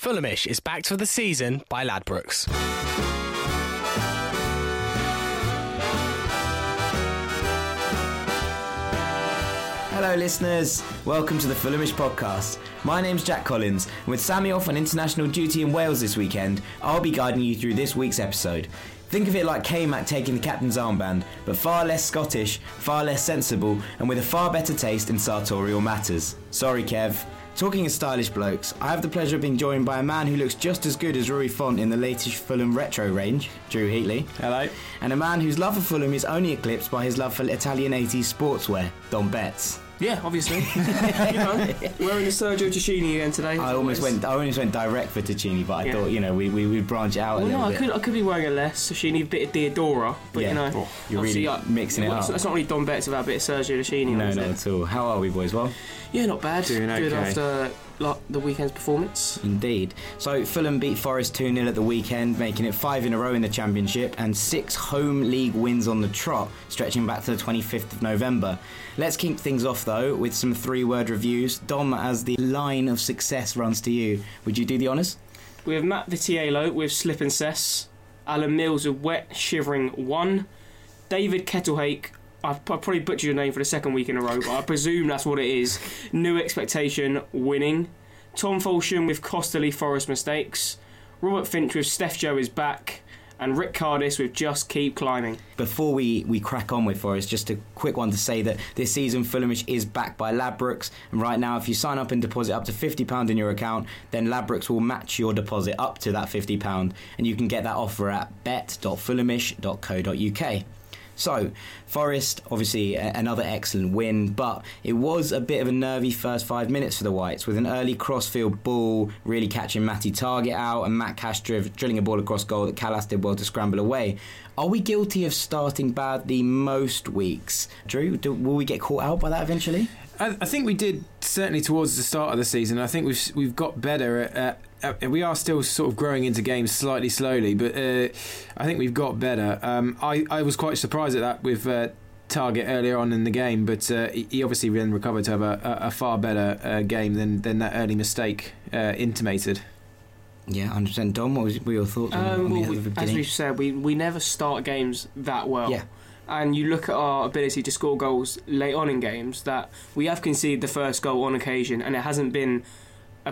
Fulhamish is backed for the season by Ladbrokes. Hello, listeners. Welcome to the Fulhamish podcast. My name's Jack Collins, and with Sammy off on international duty in Wales this weekend, I'll be guiding you through this week's episode. Think of it like K-Mac taking the captain's armband, but far less Scottish, far less sensible, and with a far better taste in sartorial matters. Sorry, Kev. Talking of stylish blokes, I have the pleasure of being joined by a man who looks just as good as Rui Fonte in the latest Fulham retro range, Drew Heatley. Hello. And a man whose love for Fulham is only eclipsed by his love for Italian 80s sportswear, Dom Betts. Yeah, obviously. you know, wearing the Sergio Tacchini again today. I almost went. I almost went direct for Ticini, but I Yeah. thought you know we we would branch it out Well, a no, little I bit. could, I could be wearing a less Tacchini, a bit of Diadora, but Yeah. you know, Oh, you're obviously, really I- mixing it well, up. It's, it's not really Dom Betts without a bit of Sergio Tacchini. no, is no, at all. How are we, boys? Well, Yeah, not bad. Doing Good okay. after like, the weekend's performance. indeed. So Fulham beat Forest two 0 at the weekend, making it five in a row in the Championship and six home league wins on the trot, stretching back to the 25th of November. Let's keep things off though with some three-word reviews. Dom, as the line of success runs to you, would you do the honours? We have Matt Vitiello with Slip and Cess, Alan Mills with Wet Shivering 1, David Kettlehake, I've I've probably butchered your name for the second week in a row, but I presume that's what it is. New Expectation winning, Tom Folsham with Costly Forest Mistakes, Robert Finch with Steph Joe is back, and Rick Cardis with Just Keep Climbing. Before we, we crack on with Forest, just a quick one to say that this season Fulhamish is backed by Ladbrokes, and right now if you sign up and deposit up to £50 in your account, then Ladbrokes will match your deposit up to that £50, and you can get that offer at bet.fulhamish.co.uk. So, Forest, obviously a- another excellent win, but it was a bit of a nervy first five minutes for the Whites, with an early crossfield ball really catching Matty Targett out and Matt Cash driv- drilling a ball across goal that Kalas did well to scramble away. Are we guilty of starting badly most weeks? Drew, do, will we get caught out by that eventually? I, I think we did certainly towards the start of the season. I think we've we've got better. At, at, at, we are still sort of growing into games slightly slowly, but uh, I think we've got better. Um, I I was quite surprised at that with. Uh, Targett earlier on in the game, but uh, he he obviously then recovered to have a, a, a far better uh, game than, than that early mistake uh, intimated. Yeah, 100%. Dom, what was- were your thoughts on, Um, on well, the we- as we've said, we, we never start games that well. Yeah. And you look at our ability to score goals late on in games, that we have conceded the first goal on occasion, and it hasn't been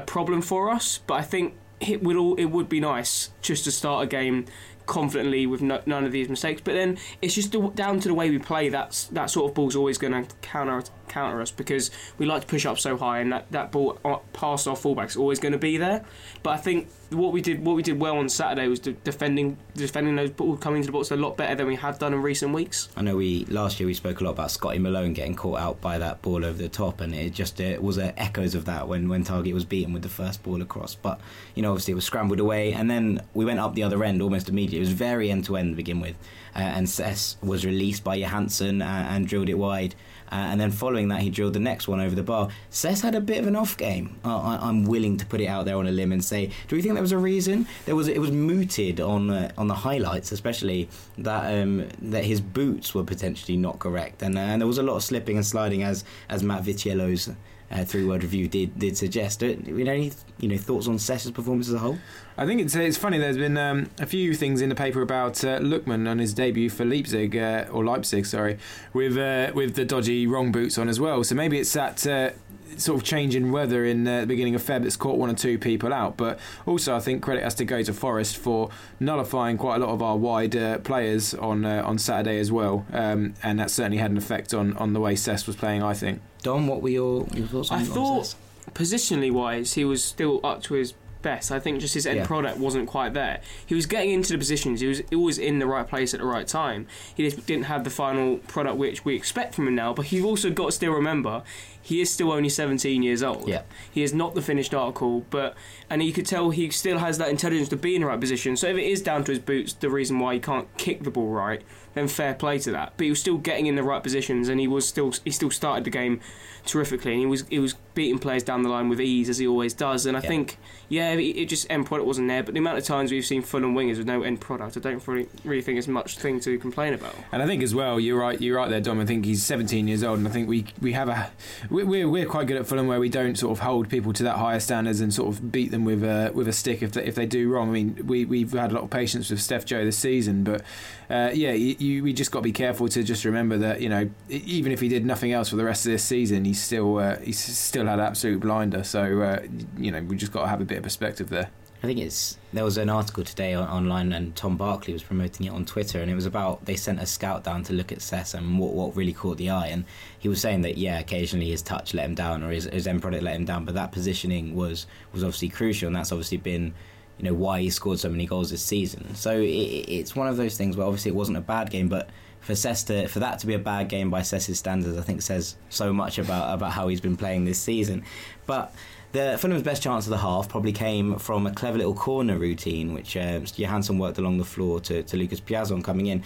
a problem for us. But I think it would all, it would be nice just to start a game confidently with no, none of these mistakes. But then it's just down to the way we play. That's that sort of ball's always going to counter counter us because we like to push up so high, and that, that ball uh, past our fullbacks always going to be there. But I think what we did what we did well on Saturday was de- defending defending those balls coming to the box a lot better than we have done in recent weeks. I know we last year we spoke a lot about Scotty Malone getting caught out by that ball over the top, and it just uh, was uh, echoes of that when when Targett was beaten with the first ball across. But you know, obviously it was scrambled away, and then we went up the other end almost immediately. It was very end to end to begin with, uh, and Sess was released by Johansen uh, and drilled it wide. Uh, and then following that, he drilled the next one over the bar. Sess had a bit of an off game. Uh, I, I'm willing to put it out there on a limb and say, do we think there was a reason? There was. It was mooted on uh, on the highlights, especially that um, that his boots were potentially not correct, and and there was a lot of slipping and sliding, as as Matt Vitiello's uh, three word review did did suggest. You know any you know thoughts on Sess's performance as a whole? I think it's it's funny. There's been um, a few things in the paper about uh, Lookman on his debut for Leipzig uh, or Leipzig, sorry, with uh, with the dodgy wrong boots on as well. So maybe it's that uh, sort of change in weather in uh, the beginning of Feb that's caught one or two people out. But also, I think credit has to go to Forest for nullifying quite a lot of our wide uh, players on uh, on Saturday as well, um, and that certainly had an effect on on the way Cess was playing. I think. Dom, what were your, your thoughts on I thought Sess? Positionally wise, he was still up to his best. I think just his end Yeah. product wasn't quite there. He was getting into the positions. He was always in the right place at the right time. He just didn't have the final product which we expect from him now. But you've also got to still remember he is still only 17 years old. Yeah. He is not the finished article, but and you could tell he still has that intelligence to be in the right position. So if it is down to his boots, the reason why he can't kick the ball right, then fair play to that. But he was still getting in the right positions, and he was still he still started the game terrifically, and he was he was beating players down the line with ease as he always does. And I Yeah. think yeah, it, it just end product wasn't there. But the amount of times we've seen Fulham wingers with no end product, I don't really really think it's much thing to complain about. And I think as well, you're right. You're right there, Dom. I think he's 17 years old, and I think we we have a we- we're we're quite good at Fulham where we don't sort of hold people to that higher standards and sort of beat them with a with a stick if they, if they do wrong. I mean, we we've had a lot of patience with Steph Joe this season, but uh, yeah, you, you we just got to be careful to just remember that you know even if he did nothing else for the rest of this season, he's still uh, he's still had absolute blinder. So uh, you know we just got to have a bit of perspective there. I think it's there was an article today on, online, and Tom Barkley was promoting it on Twitter, and it was about they sent a scout down to look at Cess and what what really caught the eye, and he was saying that yeah, occasionally his touch let him down or his, his end product let him down, but that positioning was was obviously crucial, and that's obviously been you know why he scored so many goals this season. So it, it's one of those things where obviously it wasn't a bad game, but for Cess to for that to be a bad game by Cess's standards, I think says so much about about how he's been playing this season, but. The Fulham's best chance of the half probably came from a clever little corner routine, which uh, Johansen worked along the floor to, to Lucas Piazon coming in.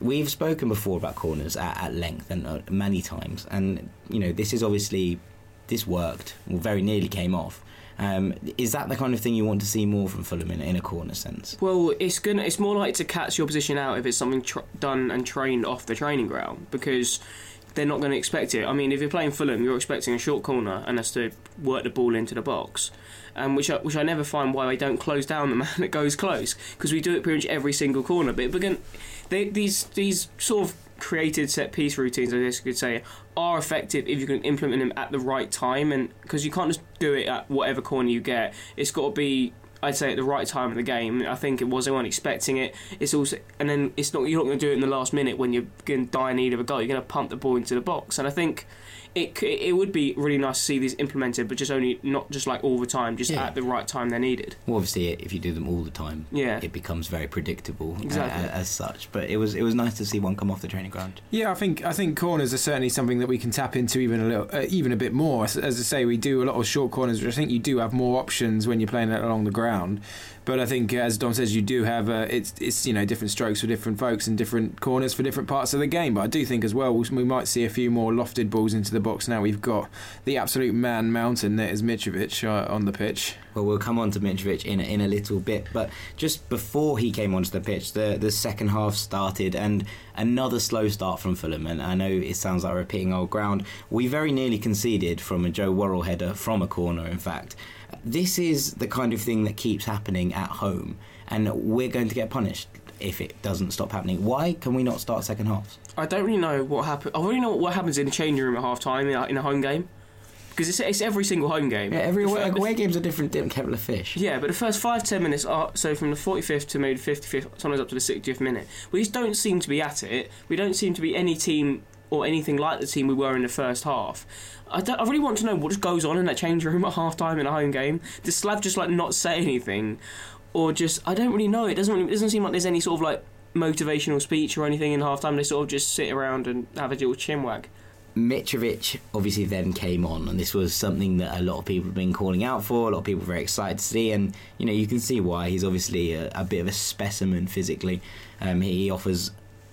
We've spoken before about corners at, at length and uh, many times, and you know this is obviously this worked, or very nearly came off. Um, is that the kind of thing you want to see more from Fulham in, in a corner sense? Well, it's gonna. It's more likely to catch your position out if it's something tr- done and trained off the training ground because they're not going to expect it. I mean, if you're playing Fulham, you're expecting a short corner and has to work the ball into the box, um, which I, which I never find why they don't close down the man that goes close because we do it pretty much every single corner. But they, these these sort of created set piece routines, I guess you could say, are effective if you can implement them at the right time, and because you can't just do it at whatever corner you get. It's got to be I'd say at the right time of the game. I think it was they weren't expecting it. It's also and then it's not you're not going to do it in the last minute when you're going to die in need of a goal. You're going to pump the ball into the box, and I think it it would be really nice to see these implemented, but just only not just like all the time, just Yeah. at the right time they're needed. Well, obviously, if you do them all the time, Yeah. it becomes very predictable uh, Exactly. as such. But it was it was nice to see one come off the training ground. Yeah, I think I think corners are certainly something that we can tap into even a little, uh, even a bit more. As, as I say, we do a lot of short corners, which I think you do have more options when you're playing it along the ground. But I think, as Dom says, you do have uh, it's it's you know different strokes for different folks and different corners for different parts of the game. But I do think as well we might see a few more lofted balls into the box now. We've got the absolute man mountain that is Mitrovic uh, on the pitch. Well, we'll come on to Mitrovic in in a little bit, but just before he came onto the pitch, the the second half started, and another slow start from Fulham. And I know it sounds like repeating old ground. We very nearly conceded from a Joe Worrall header from a corner. In fact, this is the kind of thing that keeps happening at home, and we're going to get punished if it doesn't stop happening. Why can we not start second halves? I don't really know what happened. I really know what happens in the changing room at half time in, a- in a home game because it's, it's every single home game. Yeah, every away, away game's a different, different kettle of fish. Yeah, but the first five ten minutes are so from the forty fifth to maybe fifty fifth, sometimes up to the sixtieth minute. We just don't seem to be at it. We don't seem to be any team or anything like the team we were in the first half. I, I really want to know what goes on in that change room at half time in a home game. Does Slav just like not say anything, or just I don't really know. It doesn't really, it doesn't seem like there's any sort of like motivational speech or anything in half time. They sort of just sit around and have a little chinwag. Mitrovic obviously then came on, and this was something that a lot of people have been calling out for. A lot of people were very excited to see, and you know you can see why. He's obviously a, a bit of a specimen physically. Um, he offers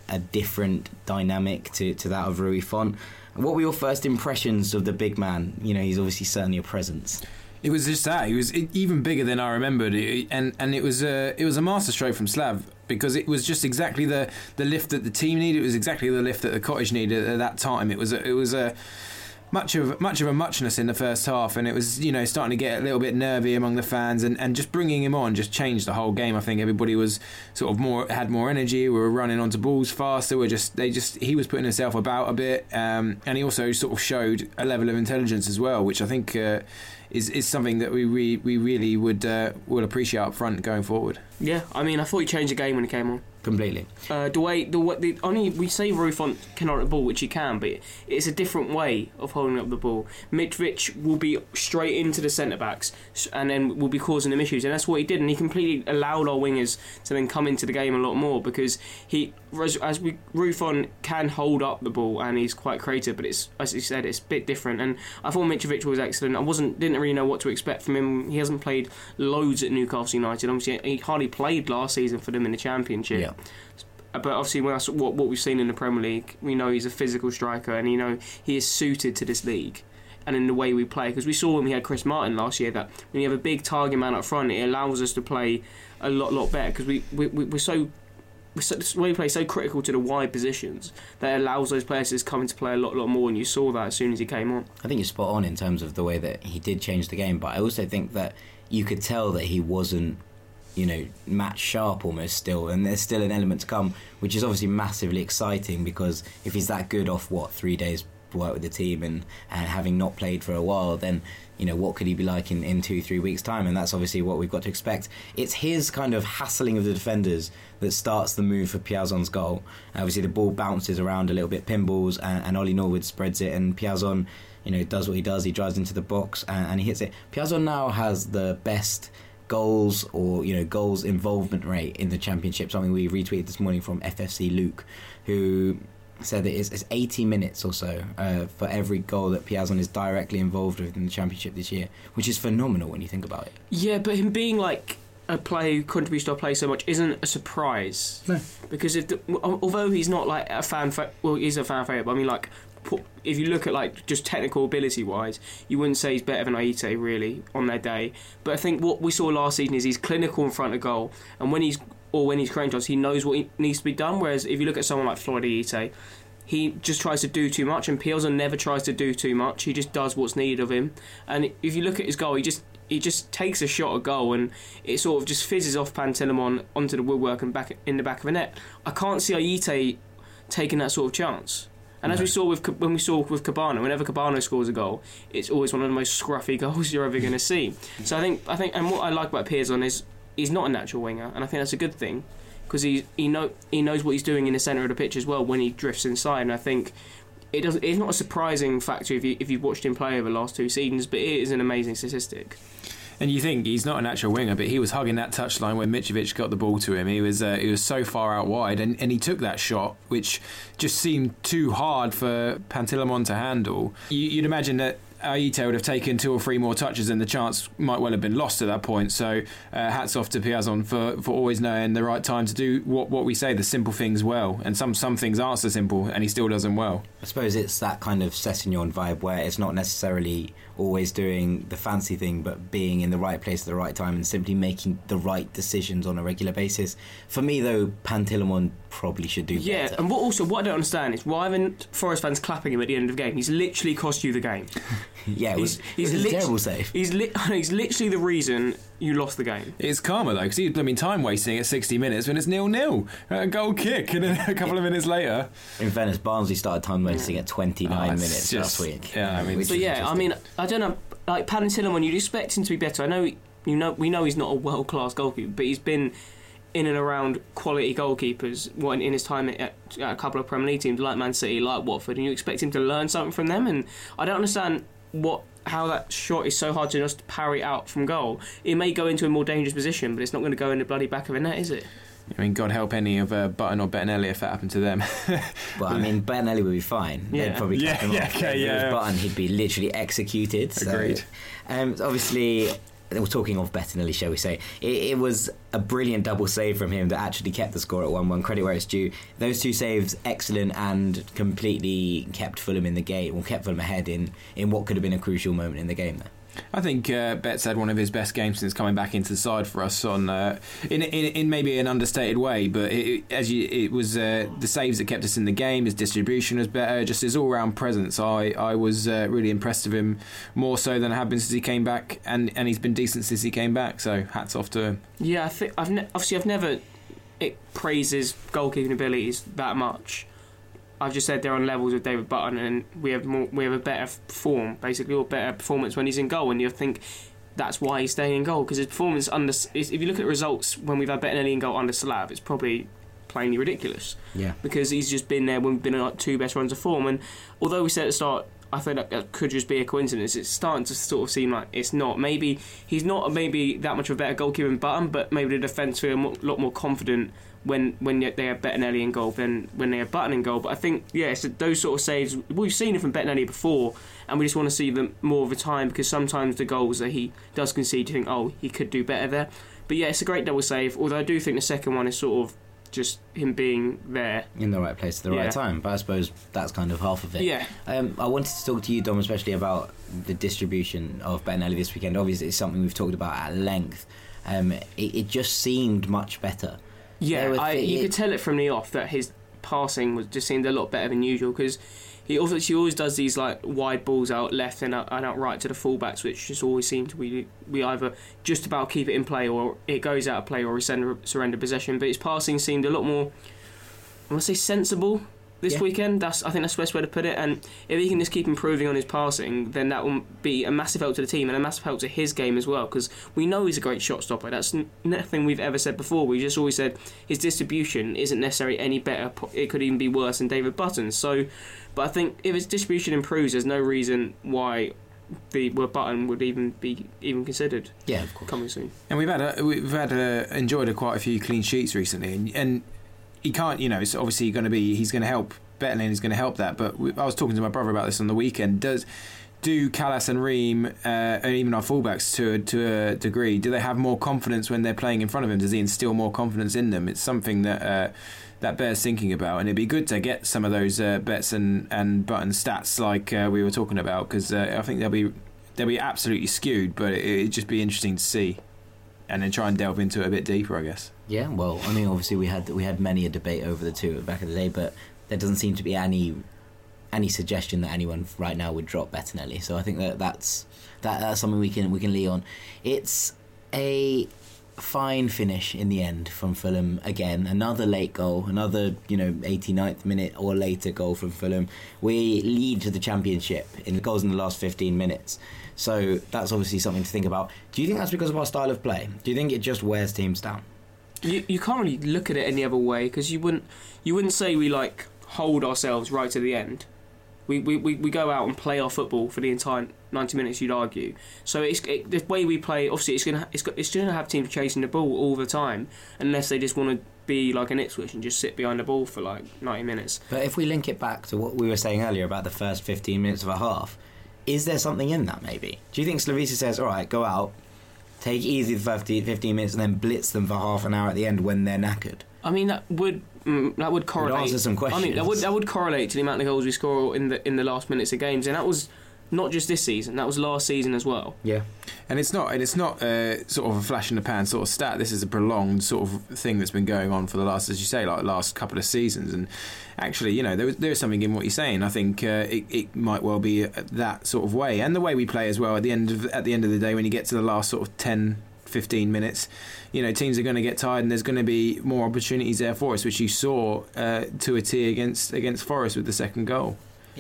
a different dynamic to, to that of Rui Fonte. What were your first impressions of the big man? You know, he's obviously certainly a presence. It was just that he was even bigger than I remembered, and and it was a it was a masterstroke from Slav because it was just exactly the the lift that the team needed. It was exactly the lift that the cottage needed at that time. It was a, it was a much of much of a muchness in the first half, and it was you know starting to get a little bit nervy among the fans, and, and just bringing him on just changed the whole game. I think everybody was sort of more had more energy. We were running onto balls faster. We are just they just he was putting himself about a bit, um, and he also sort of showed a level of intelligence as well, which I think. Uh, is, is something that we re, we really would uh, will appreciate up front going forward. Yeah, I mean I thought he changed the game when he came on. Completely. Uh, the way the, the only we say Rui Fonte can hold the ball, which he can, but it's a different way of holding up the ball. Mitrovic will be straight into the centre backs, and then will be causing them issues, and that's what he did. And he completely allowed our wingers to then come into the game a lot more because he, as, as we Rui Fonte can hold up the ball and he's quite creative, but it's as you said, it's a bit different. And I thought Mitrovic was excellent. I wasn't didn't really know what to expect from him. He hasn't played loads at Newcastle United. Obviously, he hardly played last season for them in the Championship. Yeah. But obviously, when I saw what, what we've seen in the Premier League, we know he's a physical striker, and you know he is suited to this league and in the way we play. Because we saw when we had Chris Martin last year that when you have a big target man up front, it allows us to play a lot, lot better. Because we, we we- we're so so- this way he plays so critical to the wide positions that allows those players to come into play a lot, lot more. And you saw that as soon as he came on. I think you're spot on in terms of the way that he did change the game, but I also think that you could tell that he wasn't, you know, match sharp almost still, and there's still an element to come, which is obviously massively exciting because if he's that good off what three days work with the team and, and having not played for a while, then you know what could he be like in, in two three weeks time, and that's obviously what we've got to expect. It's his kind of hassling of the defenders that starts the move for Piazon's goal. Obviously the ball bounces around a little bit, pinballs, and, and Ollie Norwood spreads it, and Piazon you know, does what he does. He drives into the box and, and he hits it. Piazon now has the best goals or you know goals involvement rate in the championship. Something we retweeted this morning from FFC Luke, who said that it's, it's 80 minutes or so uh, for every goal that Piazon is directly involved with in the championship this year, which is phenomenal when you think about it. Yeah, but him being like a player who contributes to our play so much isn't a surprise. No. Because if the, although he's not like a fan, fa- well, he's a fan favorite. But I mean, like, pu- if you look at like just technical ability wise, you wouldn't say he's better than Ayité really on their day. But I think what we saw last season is he's clinical in front of goal, and when he's or when he's creating shots, he knows what needs to be done. Whereas if you look at someone like Floyd Ayité, he just tries to do too much, and Piazon never tries to do too much. He just does what's needed of him. And if you look at his goal, he just he just takes a shot at goal, and it sort of just fizzes off Pantilimon onto the woodwork and back in the back of the net. I can't see Ayité taking that sort of chance. And as we saw with when we saw with Kebano, whenever Kebano scores a goal, it's always one of the most scruffy goals you're ever going to see. So I think I think and what I like about Piazon is he's not a natural winger, and I think that's a good thing because he he know he knows what he's doing in the centre of the pitch as well when he drifts inside. And I think it doesn't. It's not a surprising factor if you if you've watched him play over the last two seasons, but it is an amazing statistic. And you think he's not a natural winger, but he was hugging that touchline when Mitrovic got the ball to him. He was uh, he was so far out wide, and, and he took that shot, which just seemed too hard for Pantilimon to handle. You, you'd imagine that Ayité would have taken two or three more touches, and the chance might well have been lost at that point. So, uh, hats off to Piazon for, for always knowing the right time to do what, what we say, the simple things well. And some some things aren't so simple, and he still does them well. I suppose it's that kind of Sessegnon vibe where it's not necessarily always doing the fancy thing, but being in the right place at the right time and simply making the right decisions on a regular basis. For me, though, Pantilimon probably should do better. Yeah, better. and what also what I don't understand is why aren't Forest fans clapping him at the end of the game? He's literally cost you the game. yeah, it was, He's, he's it was a lit- terrible save. He's li- he's literally the reason you lost the game. It's karma though, because he's blooming time wasting at 60 minutes when it's nil nil. A goal kick, and then a couple of minutes later. In Venice, Barnsley started time wasting at 29 Oh, minutes just- last week. yeah, I mean- which But is yeah, I mean, I don't know. Like Pantilimon, you'd expect him to be better. I know you know we know he's not a world class goalkeeper, but he's been in and around quality goalkeepers what, in his time at, at a couple of Premier League teams like Man City, like Watford, and you expect him to learn something from them. And I don't understand what how that shot is so hard to just parry out from goal. It may go into a more dangerous position, but it's not going to go in the bloody back of a net, is it? I mean, God help any of uh, Button or Bettinelli if that happened to them. But I mean, Bettinelli would be fine. Yeah. They'd probably Yeah, kept him yeah, off. okay, If yeah. Button, he'd be literally executed. so- Agreed. Um, obviously, we're talking of Bettinelli, shall we say? It, it was a brilliant double save from him that actually kept the score at one-one. Credit where it's due. Those two saves, excellent, and completely kept Fulham in the game, or kept Fulham ahead in in what could have been a crucial moment in the game. There. I think uh, Betts had one of his best games since coming back into the side for us on uh, in, in in maybe an understated way, but it, as you, it was uh, the saves that kept us in the game. His distribution was better, just his all round presence. I I was uh, really impressed with him more so than I have been since he came back, and and he's been decent since he came back. So hats off to him. Yeah, I think I've ne- obviously I've never it praises goalkeeping abilities that much. I've just said they're on levels with David Button, and we have more, we have a better form, basically, or better performance when he's in goal. And you think that's why he's staying in goal because his performance under. is- If you look at results when we've had Bettinelli in goal under Slav, it's probably plainly ridiculous Yeah. because he's just been there when we've been in like two best runs of form. And although we said at the start, I think that, that could just be a coincidence. It's starting to sort of seem like it's not. Maybe he's not maybe that much of a better goalkeeper than Button, but maybe the defence feel a lot more confident when when they have Bettinelli in goal than when they have Button in goal. But I think yeah, so those sort of saves we've seen it from Bettinelli before, and we just want to see them more of the time because sometimes the goals that he does concede, you think oh he could do better there. But yeah, it's a great double save. Although I do think the second one is sort of just him being there. In the right place at the Yeah. right time, but I suppose that's kind of half of it. Yeah. Um, I wanted to talk to you, Dom, especially about the distribution of Bettinelli this weekend. Obviously, it's something we've talked about at length. Um, it, it just seemed much better. Yeah, I, you could tell it from the off that his passing was just seemed a lot better than usual because he obviously always does these like wide balls out left and out, and out right to the fullbacks, which just always seem to we we either just about keep it in play or it goes out of play or we surrender, surrender possession. But his passing seemed a lot more, I want to say sensible this Yeah. weekend. That's I think that's the best way to put it. And if he can just keep improving on his passing, then that will be a massive help to the team and a massive help to his game as well. Because we know he's a great shot stopper. That's n- nothing we've ever said before. We just always said his distribution isn't necessarily any better. It could even be worse than David Button's. So, but I think if his distribution improves, there's no reason why the well, Button would even be even considered Yeah, of course. coming soon. And we've had a, we've had a, enjoyed a, quite a few clean sheets recently, and, and he can't, you know, it's obviously going to be he's going to help Bettinelli is going to help that. But we, I was talking to my brother about this on the weekend. Does do Kalas and Ream uh, and even our fullbacks to a, to a degree? Do they have more confidence when they're playing in front of him? Does he instill more confidence in them? It's something that. Uh, that bears thinking about, and it'd be good to get some of those uh, bets and, and button stats like uh, we were talking about because uh, I think they'll be they'll be absolutely skewed, but it, it'd just be interesting to see and then try and delve into it a bit deeper, I guess. Yeah, well, I mean, obviously we had we had many a debate over the two back in the day, but there doesn't seem to be any any suggestion that anyone right now would drop Bettinelli. So I think that that's that, that's something we can we can lean on. It's a fine finish in the end from Fulham again. Another late goal, another you know 89th minute or later goal from Fulham. We lead to the championship in goals in the last 15 minutes. So that's obviously something to think about. Do you think that's because of our style of play? Do you think it just wears teams down? You, you can't really look at it any other way because you wouldn't you wouldn't say we like hold ourselves right to the end. We, we, we, we go out and play our football for the entire 90 minutes. You'd argue. So it's it, the way we play. Obviously, it's gonna it's, it's gonna have teams chasing the ball all the time unless they just want to be like an Ipswich and just sit behind the ball for like 90 minutes. But if we link it back to what we were saying earlier about the first 15 minutes of a half, is there something in that maybe? Do you think Slavisa says, all right, go out, take easy the first 15 minutes, and then blitz them for half an hour at the end when they're knackered? I mean that would mm, that would correlate. answer some questions. I mean that would that would correlate to the amount of goals we score in the in the last minutes of games, and that was not just this season. That was last season as well. Yeah. And it's not, and it's not uh, sort of a flash in the pan sort of stat. This is a prolonged sort of thing that's been going on for the last, as you say, like last couple of seasons. And actually, you know, there, there is something in what you're saying. I think uh, it, it might well be uh, that sort of way, and the way we play as well. At the end of at the end of the day, when you get to the last sort of 10, 15 minutes, you know, teams are going to get tired, and there's going to be more opportunities there for us, which you saw uh, to a T against against Forest with the second goal.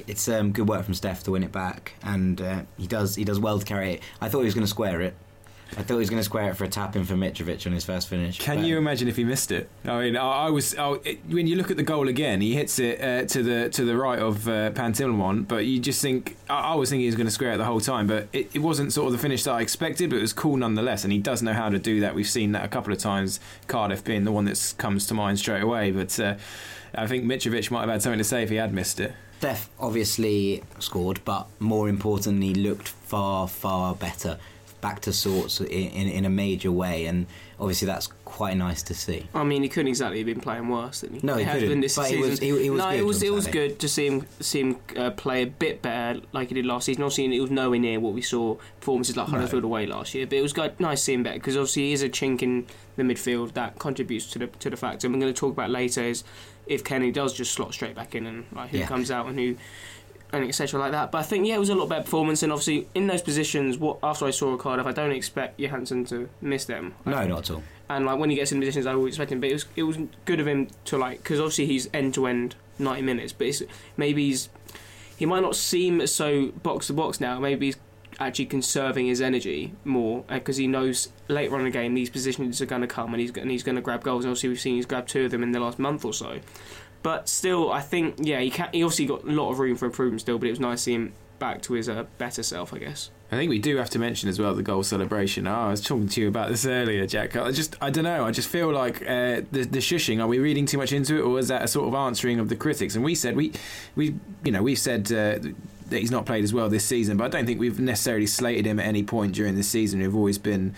It's um, good work from Steph to win it back, and uh, he does he does well to carry it. I thought he was going to square it. I thought he was going to square it for a tap in for Mitrovic on his first finish. Can but- you imagine if he missed it? I mean, I, I was I, it- when you look at the goal again, he hits it uh, to the to the right of uh, Pantilimon, but you just think I, I was thinking he was going to square it the whole time, but it, it wasn't sort of the finish that I expected, but it was cool nonetheless, and he does know how to do that. We've seen that a couple of times. Cardiff being the one that comes to mind straight away, but uh, I think Mitrovic might have had something to say if he had missed it. Steph obviously scored, but more importantly, looked far, far better. Back to sorts in, in, in a major way, and obviously that's quite nice to see. I mean, he couldn't exactly have been playing worse than he, No, he has been this but he was- he- he was no, good it was it was good to see him see him uh, play a bit better like he did last season. Obviously, it was nowhere near what we saw performances like No. Huddersfield away last year, but it was good, nice seeing better because obviously he is a chink in the midfield that contributes to the to the fact. And we're going to talk about later is if Kenny does just slot straight back in and like who Yeah. comes out and who. And etc. like that, but I think yeah, it was a lot better performance, and obviously in those positions, what after I saw a Cardiff, I don't expect Johansen to miss them. No, not at all. and like when he gets in positions, I always expect him. But it was it was good of him to like because obviously he's end to end ninety minutes, but it's maybe he's he might not seem so box to box now. Maybe he's actually conserving his energy more because he knows later on in the game these positions are going to come and he's and he's going to grab goals. And obviously we've seen he's grabbed two of them in the last month or so. But still, I think yeah, he can, he obviously got a lot of room for improvement still. But it was nice seeing him back to his uh, better self, I guess. I think we do have to mention as well the goal celebration. Oh, I was talking to you about this earlier, Jack. I just, I don't know. I just feel like uh, the the shushing. Are we reading too much into it, or is that a sort of answering of the critics? And we said we, we, you know, we've said uh, that he's not played as well this season, but I don't think we've necessarily slated him at any point during the season. We've always been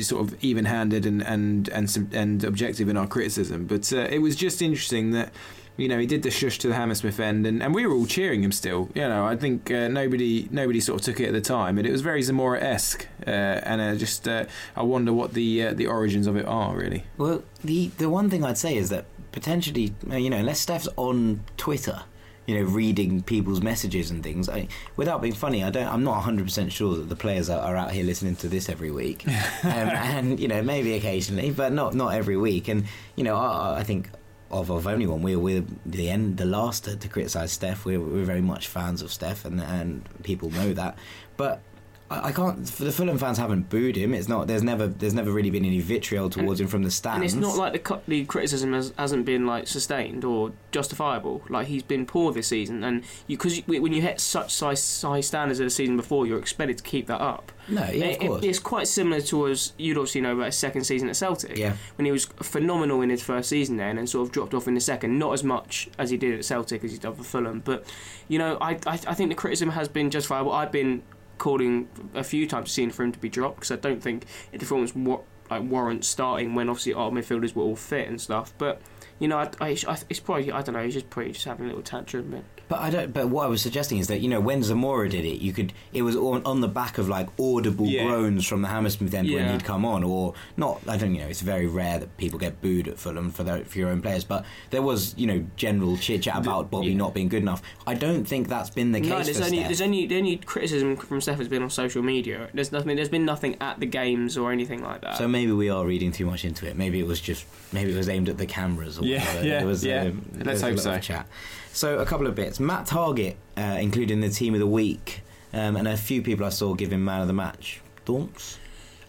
sort of even-handed and and and and objective in our criticism. But uh, it was just interesting that you know, he did the shush to the Hammersmith end, and, and we were all cheering him still. You know, I think uh, nobody nobody sort of took it at the time, and it was very Zamora esque, uh, and uh, just I wonder what the uh, the origins of it are really. Well, the the one thing I'd say is that potentially, you know, unless Steph's on Twitter, you know, reading people's messages and things, I, without being funny, I don't. I'm not 100 percent sure that the players are, are out here listening to this every week, um, and you know, maybe occasionally, but not not every week. And you know, I, I think. Of, of only one. we're, we're the end, the last to, to criticise Steph. We're, we're very much fans of Steph, and, and people know that. But I I can't. The Fulham fans haven't booed him. It's not. There's never. There's never really been any vitriol towards him from the stands. And it's not like the, the criticism has, hasn't been like sustained or justifiable. Like he's been poor this season, and you because when you hit such high, high standards of the season before, you're expected to keep that up. no, yeah, It- of it- course. it's quite similar to us. You'd obviously know about his second season at Celtic. Yeah. when he was phenomenal in his first season there, and then sort of dropped off in the second. Not as much as he did at Celtic as he did for Fulham, but you know, I I, I think the criticism has been justifiable. I've been calling a few times seeing for him to be dropped because I don't think the performance like warrants starting when obviously our midfielders were all fit and stuff. But you know, I, I, I, it's probably I don't know. He's just probably just having a little tantrum. But But I don't. But what I was suggesting is that you know when Zamora did it, you could. It was on, on the back of like audible Yeah. groans from the Hammersmith end when he'd come on, or not. I don't. You know, it's very rare that people get booed at Fulham for their, for your own players. But there was you know general chit chat about Bobby yeah. not being good enough. I don't think that's been the case. no, there's only Steph. there's only the only criticism from Steph has been on social media. There's nothing. There's been nothing at the games or anything like that. So maybe we are reading too much into it. Maybe it was just maybe it was aimed at the cameras or Yeah, whatever. yeah, There was, yeah. um, Let's hope so. of Chat. So a couple of bits. Matt Targett uh, included in the team of the week, um, and a few people I saw giving man of the match. Thoughts?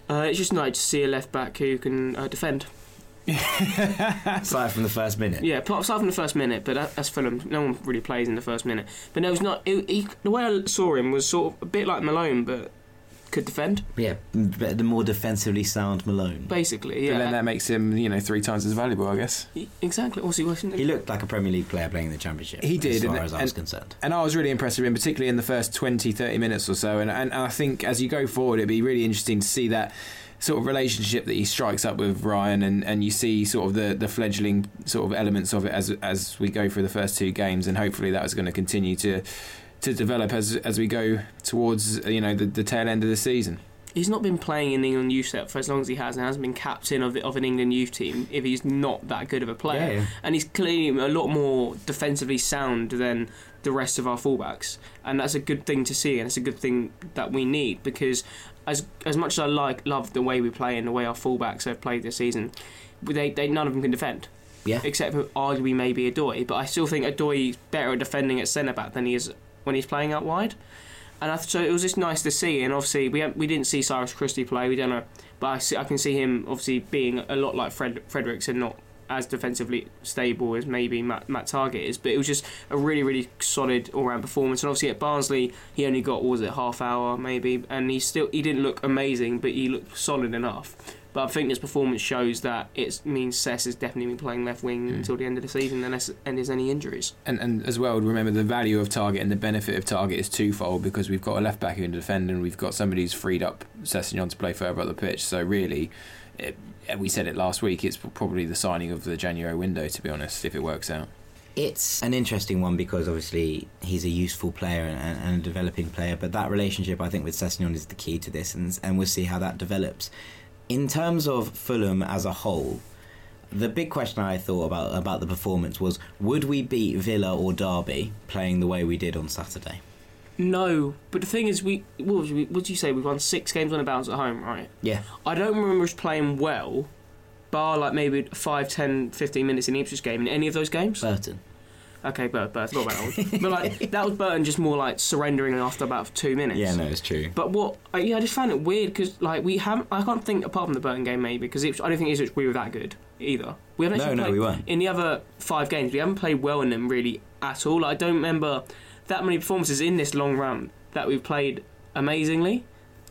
uh, it's just nice to see a left back who can uh, defend. Aside from the first minute. Yeah, apart aside from the first minute, but that, that's Fulham. No one really plays in the first minute. But no, it's not. It, he, the way I saw him was sort of a bit like Malone, but could defend Yeah, the more defensively sound Malone. basically. But then that makes him, you know, three times as valuable, I guess. E- exactly. Also, he wasn't. He looked like a Premier League player playing in the Championship. He did, as far and- as I was and- concerned. And I was really impressed with him, particularly in the first 20, 30 minutes or so. And, and I think as you go forward, it'd be really interesting to see that sort of relationship that he strikes up with Ryan, and, and you see sort of the, the fledgling sort of elements of it as as we go through the first two games, and hopefully that is going to continue to to develop as as we go towards you know the, the tail end of the season. He's not been playing in the England youth set for as long as he has, and hasn't been captain of, the, of an England youth team if he's not that good of a player. Yeah, yeah. And he's clearly a lot more defensively sound than the rest of our fullbacks, and that's a good thing to see, and it's a good thing that we need because as as much as I like love the way we play and the way our fullbacks have played this season, they, they none of them can defend. Yeah. Except for arguably maybe Odoi, but I still think Odoi is better at defending at centre back than he is when he's playing out wide. And I, so it was just nice to see. And obviously, we we didn't see Cyrus Christie play. We don't know, but I, see, I can see him obviously being a lot like Fred Fredericks and not as defensively stable as maybe Matt, Matt Targett is. But it was just a really really solid all round performance. And obviously at Barnsley, he only got was it half hour maybe, and he still he didn't look amazing, but he looked solid enough. But I think this performance shows that it means Cess is definitely been playing left wing mm. until the end of the season, unless and there's any injuries. And, and as well, remember the value of Targett and the benefit of Targett is twofold because we've got a left back who can defend and we've got somebody who's freed up Sessegnon to play further up the pitch. So really, it, we said it last week. It's probably the signing of the January window, to be honest, if it works out. It's an interesting one because obviously he's a useful player and, and, and a developing player, but that relationship I think with Sessegnon is the key to this, and, and we'll see how that develops. In terms of Fulham as a whole, the big question I thought about about the performance was: Would we beat Villa or Derby playing the way we did on Saturday? No, but the thing is, we what would you, what would you say? We've won six games on a bounce at home, right? Yeah, I don't remember us playing well, bar like maybe 5, 10, 15 minutes in the Ipswich game in any of those games. Burton. Okay, Bert, Bert, forgot about that one. but like that was Burton just more like surrendering after about two minutes. Yeah, no, it's true. But what? I, yeah, I just found it weird because like we haven't. I can't think apart from the Burton game maybe because I don't think Ipswich we were that good either. We haven't No, no, played, we weren't. In the other five games, we haven't played well in them really at all. Like, I don't remember that many performances in this long run that we've played amazingly,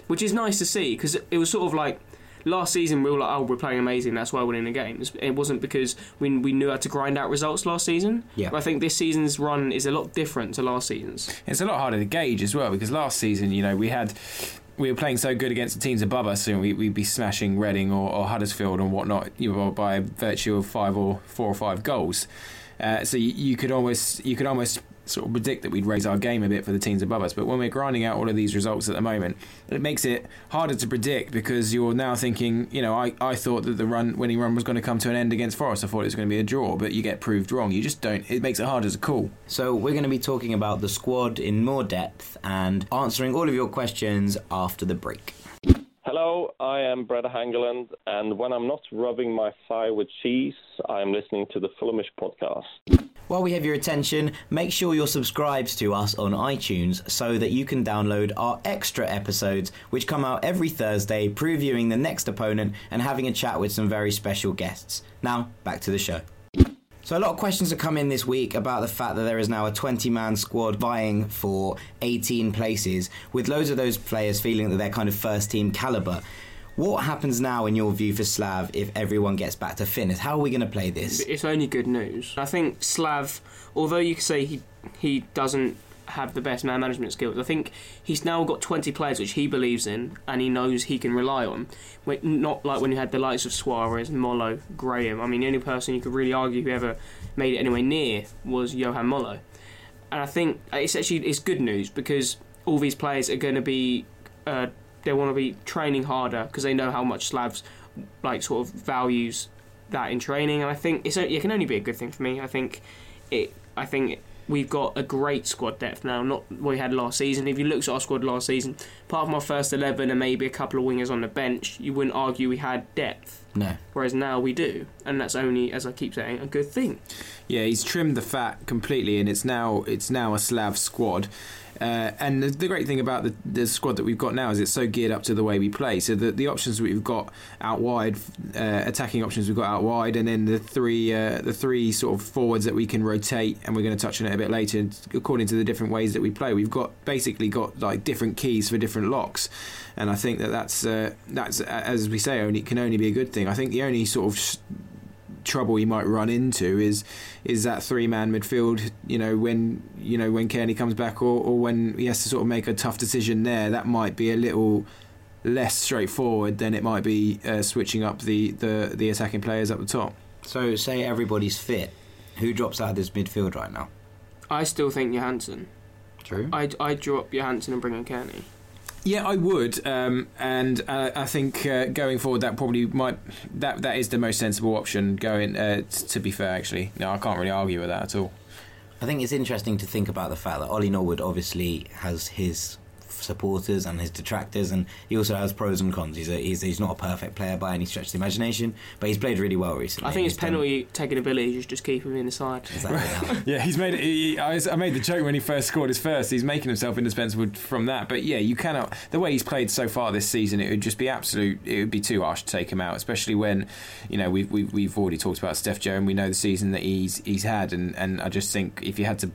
which is nice to see because it was sort of like. Last season we were like, oh, we're playing amazing. That's why we're winning the games. It wasn't because we we knew how to grind out results last season. Yeah. But I think this season's run is a lot different to last season's. It's a lot harder to gauge as well because last season, you know, we had we were playing so good against the teams above us, and we, we'd be smashing Reading or, or Huddersfield and whatnot, you know, by virtue of five or four or five goals. Uh, so you, you could almost you could almost sort of predict that we'd raise our game a bit for the teams above us. But when we're grinding out all of these results at the moment, it makes it harder to predict because you're now thinking, you know, I, I thought that the run winning run was going to come to an end against Forest. I thought it was going to be a draw, but you get proved wrong. You just don't. It makes it harder to call. So we're going to be talking about the squad in more depth and answering all of your questions after the break. Hello, I am Brede Hangeland, and when I'm not rubbing my thigh with cheese, I'm listening to the Fulhamish podcast. While we have your attention, make sure you're subscribed to us on iTunes so that you can download our extra episodes, which come out every Thursday, previewing the next opponent and having a chat with some very special guests. Now, back to the show. So, a lot of questions have come in this week about the fact that there is now a 20 man squad vying for 18 places, with loads of those players feeling that they're kind of first team calibre. What happens now, in your view, for Slav if everyone gets back to fitness? How are we going to play this? It's only good news. I think Slav, although you could say he he doesn't have the best man management skills, I think he's now got 20 players which he believes in and he knows he can rely on. Not like when you had the likes of Suarez, Molo, Graham. I mean, the only person you could really argue who ever made it anywhere near was Johan Molo. And I think it's actually it's good news because all these players are going to be uh, they want to be training harder because they know how much Slavs like sort of values that in training. And I think it's it can only be a good thing for me. I think it. I think we've got a great squad depth now, not what we had last season. If you looked at our squad last season, apart from our first eleven and maybe a couple of wingers on the bench, you wouldn't argue we had depth. No. Whereas now we do, and that's only, as I keep saying, a good thing. Yeah, he's trimmed the fat completely, and it's now it's now a Slav squad. Uh, and the, the great thing about the, the squad that we've got now is it's so geared up to the way we play. So the, the options we've got out wide, uh, attacking options we've got out wide, and then the three uh, the three sort of forwards that we can rotate, and we're going to touch on it a bit later. According to the different ways that we play, we've got basically got like different keys for different locks, and I think that that's uh, that's as we say, only can only be a good thing. I think the only sort of trouble he might run into is is that three man midfield. You know when you know when Cairney comes back, or, or when he has to sort of make a tough decision there. That might be a little less straightforward than it might be uh, switching up the, the the attacking players up the top. So, say everybody's fit. Who drops out of this midfield right now? I still think Johansen. True. I'd, I'd drop Johansen and bring in Cairney. Yeah, I would, um, and uh, I think uh, going forward that probably might that that is the most sensible option. Going uh, t- to be fair, actually, no, I can't really argue with that at all. I think it's interesting to think about the fact that Ollie Norwood obviously has his supporters and his detractors, and he also has pros and cons. He's, a, he's he's not a perfect player by any stretch of the imagination, but he's played really well recently. I think his He's done penalty taking ability is just keep him in the side. exactly. Yeah, he's made. He, I, I made the joke when he first scored his first. He's making himself indispensable from that. But yeah, you cannot. The way he's played so far this season, it would just be absolute. It would be too harsh to take him out, especially when, you know, we've we've, we've already talked about Steph Joe, and we know the season that he's he's had, and and I just think if you had to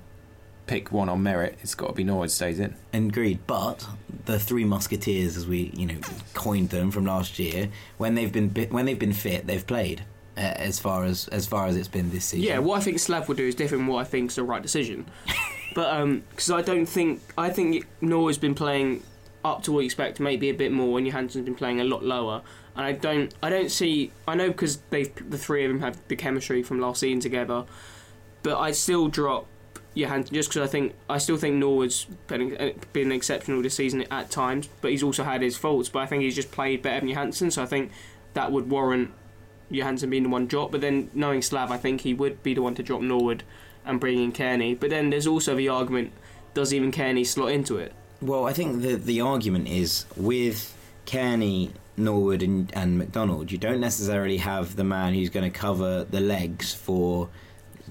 pick one on merit, it's got to be Norwood stays in. Agreed, but the three musketeers, as we you know coined them from last year, when they've been bi- when they've been fit, they've played. Uh, as far as as far as it's been this season. Yeah, what I think Slav would do is different from what I think is the right decision. but because I don't think I think Norwood's been playing up to what you expect, maybe a bit more, and Johansen's been playing a lot lower. And I don't I don't see I know because they the three of them have the chemistry from last season together, but I'd still drop Johansen just because I think I still think Norwood's been, been exceptional this season at times, but he's also had his faults. But I think he's just played better than Johansen, so I think that would warrant Johansen being the one drop. But then knowing Slav, I think he would be the one to drop Norwood and bring in Cairney. But then there's also the argument: does even Cairney slot into it? Well, I think the the argument is with Cairney, Norwood, and, and McDonald, you don't necessarily have the man who's going to cover the legs for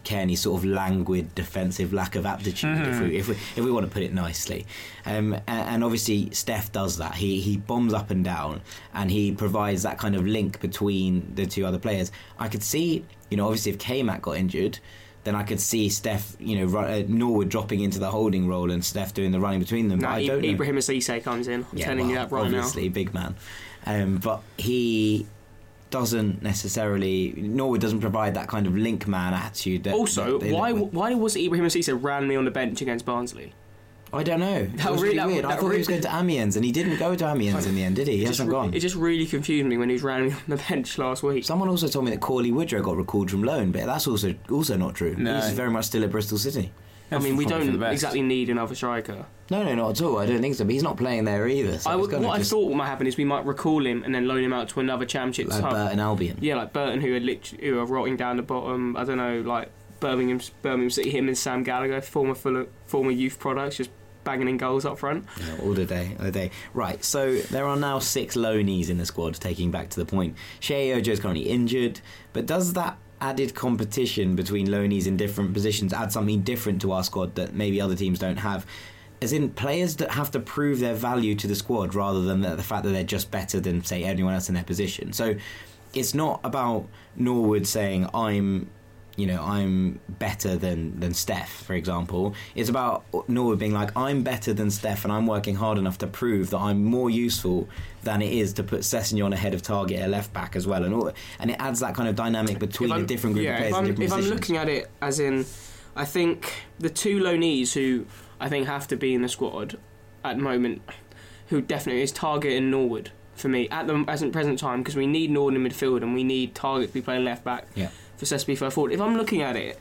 Cairney's sort of languid defensive lack of aptitude, if, we, if we if we want to put it nicely. Um, and, and obviously, Steph does that. He he bombs up and down, and he provides that kind of link between the two other players. I could see, you know, obviously if K-Mac got injured. Then I could see Steph, you know, uh, Norwood dropping into the holding role and Steph doing the running between them. No, but I don't. Ibrahima Cissé comes in. I'm telling you well, that right obviously, big man. Um, but he doesn't necessarily. Norwood doesn't provide that kind of link man attitude. That. Also, that why why was Ibrahima Cissé randomly on the bench against Barnsley? I don't know. It That was really- really that- weird. I that thought he was going to Amiens, and he didn't go to Amiens in the end, did he? He just hasn't re- gone. It just really confused me when he was rounding on the bench last week. Someone also told me that Cauley Woodrow got recalled from loan, but that's also also not true. No. He's very much still at Bristol City. I mean, we Probably for the don't exactly need another striker. No, no, not at all. I don't think so. But he's not playing there either. So I would, gonna what just, I thought might happen is we might recall him and then loan him out to another championship like sub. Burton Albion. Yeah, like Burton, who are literally, who are rotting down the bottom. I don't know, like Birmingham, Birmingham City. Him and Sam Gallagher, former full former youth products, just banging in goals up front. Yeah, all the day, all the day. Right, so there are now six loanees in the squad, taking back to the point. Sheyi Ojo is currently injured, but does that added competition between loanees in different positions add something different to our squad that maybe other teams don't have? As in, players that have to prove their value to the squad rather than the fact that they're just better than, say, anyone else in their position. So it's not about Norwood saying, I'm you know, I'm better than, than Steph, for example. It's about Norwood being like, I'm better than Steph and I'm working hard enough to prove that I'm more useful than it is to put Sessegnon ahead of Targett at left back as well. And all, and it adds that kind of dynamic between a different group yeah, of players if in I'm, different if I'm looking at it as in, I think the two loanees who I think have to be in the squad at the moment, who definitely is Targett and Norwood for me at the as in present time because we need Norwood in midfield and we need Targett to be playing left back Yeah. For Sesame further forward. If I'm looking at it,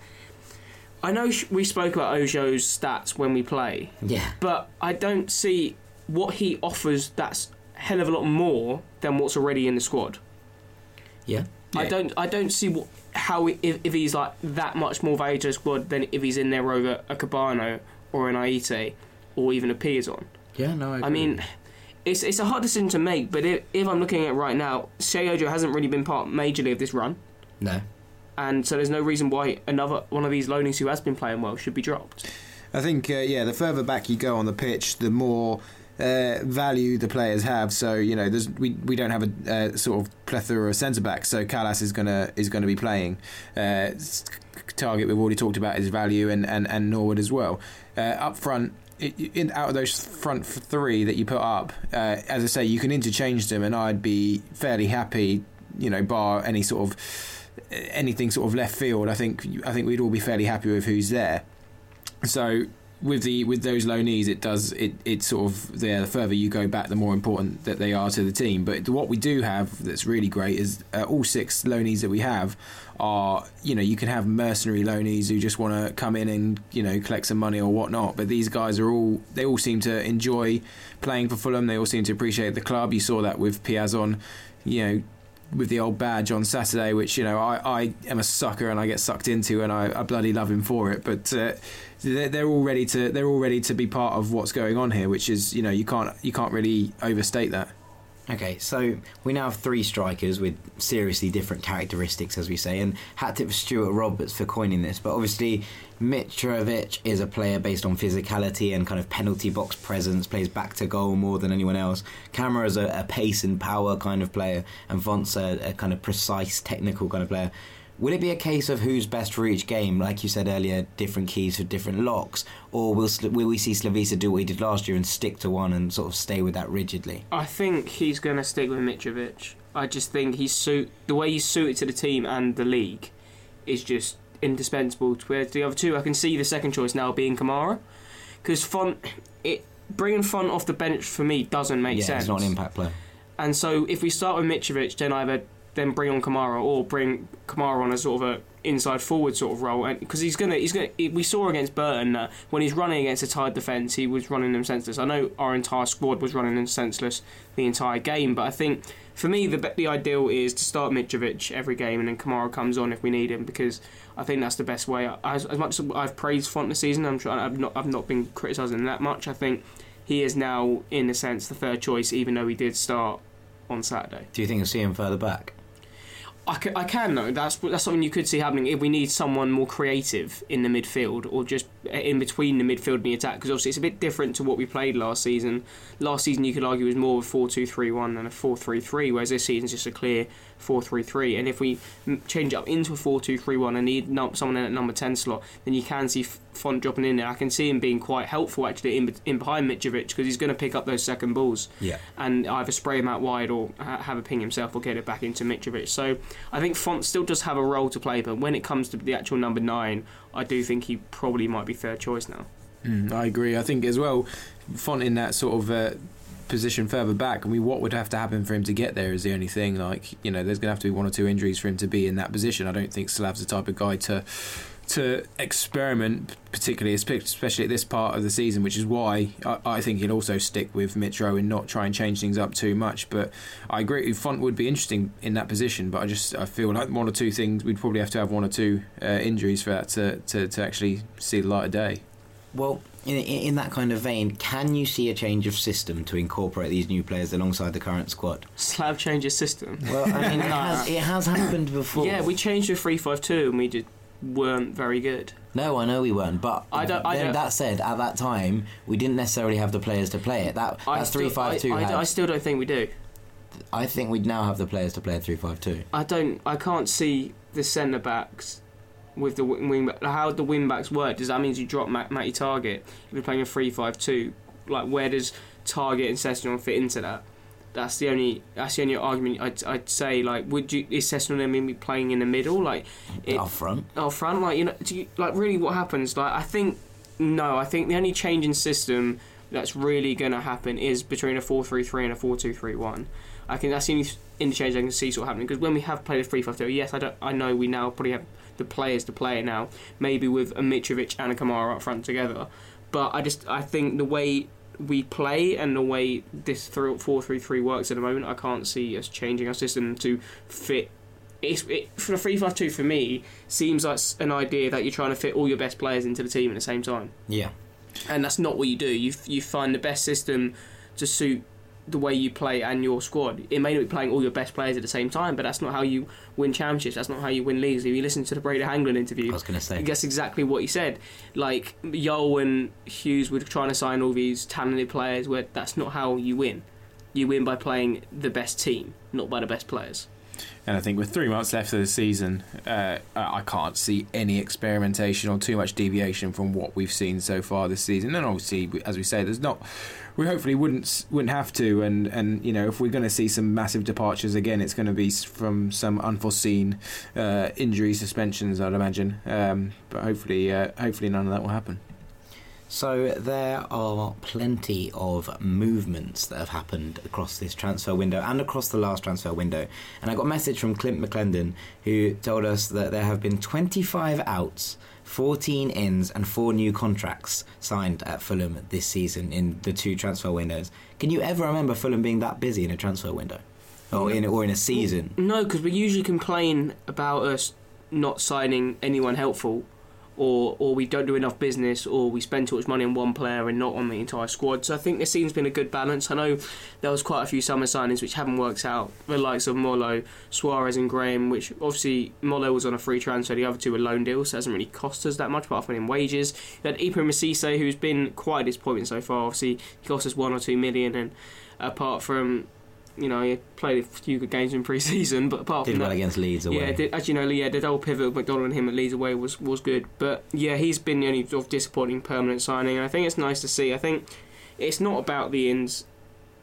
I know we spoke about Ojo's stats when we play, yeah. but I don't see what he offers that's a hell of a lot more than what's already in the squad. Yeah. I Yeah. don't I don't see what, how if, if he's like that much more value to the squad than if he's in there over a Kebano or an Ayité or even a Piazon. Yeah, no, I, I mean, it's it's a hard decision to make, but if, if I'm looking at it right now, Sheyi Ojo hasn't really been part majorly of this run, no. And so there's no reason why another one of these loanies who has been playing well should be dropped. I think, uh, yeah, the further back you go on the pitch, the more uh, value the players have. So you know, we we don't have a uh, sort of plethora of centre backs. So Kalas is gonna is gonna be playing. Uh, Targett we've already talked about his value, and and, and Norwood as well. Uh, up front. i- In, out of those front three that you put up, uh, as I say, you can interchange them, and I'd be fairly happy, you know, bar any sort of anything sort of left field. I think I think we'd all be fairly happy with who's there. So with the with those loanees, it does it it sort of the, the further you go back, the more important that they are to the team. But what we do have that's really great is uh, all six loanees that we have are you know you can have mercenary loanees who just want to come in and you know collect some money or whatnot. But these guys are all they all seem to enjoy playing for Fulham. They all seem to appreciate the club. You saw that with Piazon, you know with the old badge on Saturday, which you know I, I am a sucker and I get sucked into, and I, I bloody love him for it. But uh, they're, they're all ready to they're all ready to be part of what's going on here, which is you know you can't you can't really overstate that. Okay, so we now have three strikers with seriously different characteristics, as we say, and hat tip Stuart Roberts for coining this. But obviously, Mitrovic is a player based on physicality and kind of penalty box presence, plays back to goal more than anyone else. Kamara's a, a pace and power kind of player, and Fonte's a, a kind of precise, technical kind of player. Will it be a case of who's best for each game, like you said earlier, different keys for different locks, or will will we see Slavisa do what he did last year and stick to one and sort of stay with that rigidly? I think he's going to stick with Mitrovic. I just think he's suit the way he's suited to the team and the league is just indispensable. Whereas the other two, I can see the second choice now being Kamara, because Fonte, it bringing Fonte off the bench for me doesn't make yeah, sense. he's not an impact player. And so if we start with Mitrovic, then either then bring on Kamara or bring Kamara on a sort of a inside forward sort of role, because he's gonna he's gonna. We saw against Burton that when he's running against a tired defence, he was running them senseless. I know our entire squad was running them senseless the entire game, but I think for me the the ideal is to start Mitrovic every game and then Kamara comes on if we need him because I think that's the best way. As, as much as I've praised Fonte this season, I'm sure I've not I've not been criticising that much. I think he is now in a sense the third choice, even though he did start on Saturday. Do you think you'll see him further back? I can, I can though. That's that's something you could see happening if we need someone more creative in the midfield or just eh, in between the midfield and the attack. Because obviously it's a bit different to what we played last season. Last season you could argue was more of a four-two-three-one than a four-three-three, whereas this season's just a clear four-three-three. And if we change up into a four-two-three-one and need someone in at number ten slot, then you can see Fonte dropping in there. I can see him being quite helpful actually in, in behind Mitrovic because he's going to pick up those second balls Yeah. and either spray him out wide or ha- have a ping himself or get it back into Mitrovic. So I think Fonte still does have a role to play, but when it comes to the actual number nine, I do think he probably might be third choice now. Mm, I agree. I think as well, Fonte in that sort of uh, position further back. I mean, what would have to happen for him to get there is the only thing. Like, you know, there's going to have to be one or two injuries for him to be in that position. I don't think Slav's the type of guy to to experiment, particularly especially at this part of the season, which is why I, I think he'll also stick with Mitro and not try and change things up too much. But I agree, Fonte would be interesting in that position. But I just I feel like one or two things we'd probably have to have one or two uh, injuries for that to, to, to actually see the light of day. Well, in, in that kind of vein, can you see a change of system to incorporate these new players alongside the current squad? Slav changes system. Well, I mean, it, has, it has happened before. Yeah, we changed to three five two, and we just weren't very good. No, I know we weren't, but I don't- I then don't- that said, at that time, we didn't necessarily have the players to play it. That I that's still- three five two. I, I, I still don't think we do. I think we'd now have the players to play a three five two. I don't. I can't see the centre backs with the wing. wing how the wing backs work? Does that mean you drop Matt, Matty Targett if you're playing a three-five-two? Like where does Targett and Sessegnon fit into that? That's the only. That's the only argument I'd, I'd say. Like, would you is Session and be playing in the middle? Like, it, Up front. up front, like you know, do you, like really what happens? Like I think no, I think the only change in system that's really going to happen is between a four-three-three and a four-two-three-one. I think that's the only interchange I can see sort of happening because when we have played a three-five-two, yes, I don't, I know we now probably have the players to play it now, maybe with a Mitrovic and a Kamara up front together, but I just I think the way we play and the way this through four-three-three works at the moment, I can't see us changing our system to fit it's it, for the three five two for me seems like an idea that you're trying to fit all your best players into the team at the same time, Yeah. and that's not what you do. You you find the best system to suit the way you play and your squad. It may not be playing all your best players at the same time, but that's not how you win championships. That's not how you win leagues. If you listen to the Brede Hangeland interview, I was going to say. that's exactly what he said. Like Jol and Hughes were trying to sign all these talented players, where that's not how you win. You win by playing the best team, not by the best players. And I think with three months left of the season, uh, I I can't see any experimentation or too much deviation from what we've seen so far this season. And obviously, as we say, there's not. We hopefully wouldn't wouldn't have to. And and you know, if we're going to see some massive departures again, it's going to be from some unforeseen uh, injury suspensions, I'd imagine. Um, but hopefully, uh, hopefully none of that will happen. So there are plenty of movements that have happened across this transfer window and across the last transfer window. And I got a message from Clint McClendon who told us that there have been 25 outs, 14 ins, and four new contracts signed at Fulham this season in the two transfer windows. Can you ever remember Fulham being that busy in a transfer window? Or in, or in a season? No, because we usually complain about us not signing anyone helpful, or or we don't do enough business, or we spend too much money on one player and not on the entire squad. So I think this season's been a good balance. I know there was quite a few summer signings which haven't worked out. The likes of Mollo, Suarez, and Graham, which obviously Mollo was on a free transfer. The other two were loan deals, so it hasn't really cost us that much apart from in wages. You had Ibrahim Cisse, who's been quite a disappointment so far. Obviously, he cost us one or two million, and apart from you know, he played a few good games in pre-season, but apart Did from well that, against Leeds away. yeah, did, as you know, yeah, the double pivot of McDonald and him at Leeds away was was good. But yeah, he's been the only sort of disappointing permanent signing, and I think it's nice to see. I think it's not about the ins.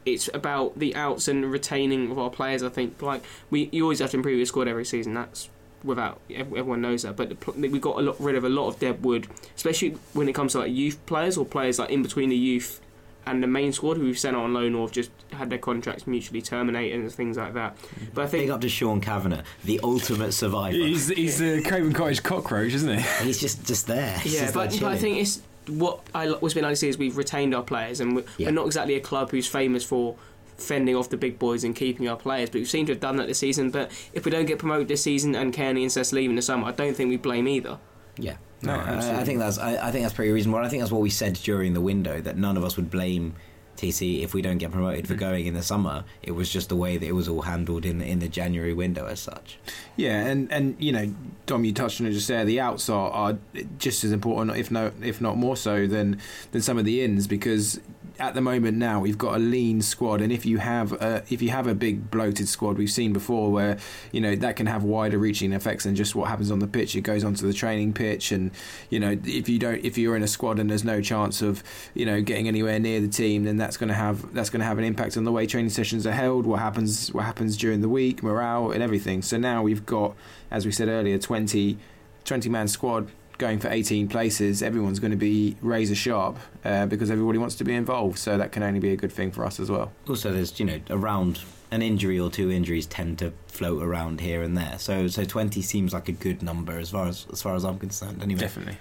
It's about the outs and retaining of our players. I think like we, you always have to improve your squad every season. That's without everyone knows that. But we got a lot, rid of a lot of dead wood, especially when it comes to like youth players or players like in between the youth and the main squad who we've sent out on loan or have just had their contracts mutually terminated and things like that. But I think Big up to Sean Kavanagh, the ultimate survivor. He's he's the Craven Cottage cockroach, isn't he? He's just just there. He's Yeah, just there but, but I think it's what I what's been nice to see is we've retained our players, and we're, Yeah. we're not exactly a club who's famous for fending off the big boys and keeping our players. But we seem to have done that this season. But if we don't get promoted this season and Cairney and Cess leave in the summer, I don't think we blame either. Yeah. No, I, I think that's I, I think that's pretty reasonable. I think that's what we said during the window that none of us would blame TC if we don't get promoted Mm. for going in the summer. It was just the way that it was all handled in in the January window as such. Yeah, and, and you know, Dom, you touched on it just there. The outs are, are just as important, if no, if not more so, than than some of the ins because at the moment now we've got a lean squad, and if you have a, if you have a big bloated squad, we've seen before where you know that can have wider reaching effects than just what happens on the pitch. It goes onto the training pitch, and you know if you don't if you're in a squad and there's no chance of you know getting anywhere near the team, then that's going to have that's going to have an impact on the way training sessions are held. What happens what happens during the week, morale, and everything. So now we've got, as we said earlier, 20, 20 man squad going for 18 places, everyone's going to be razor sharp uh, because everybody wants to be involved. So that can only be a good thing for us as well. Also, there's you know around an injury or two injuries tend to float around here and there. So so 20 seems like a good number as far as as far as I'm concerned. Anyway, Definitely.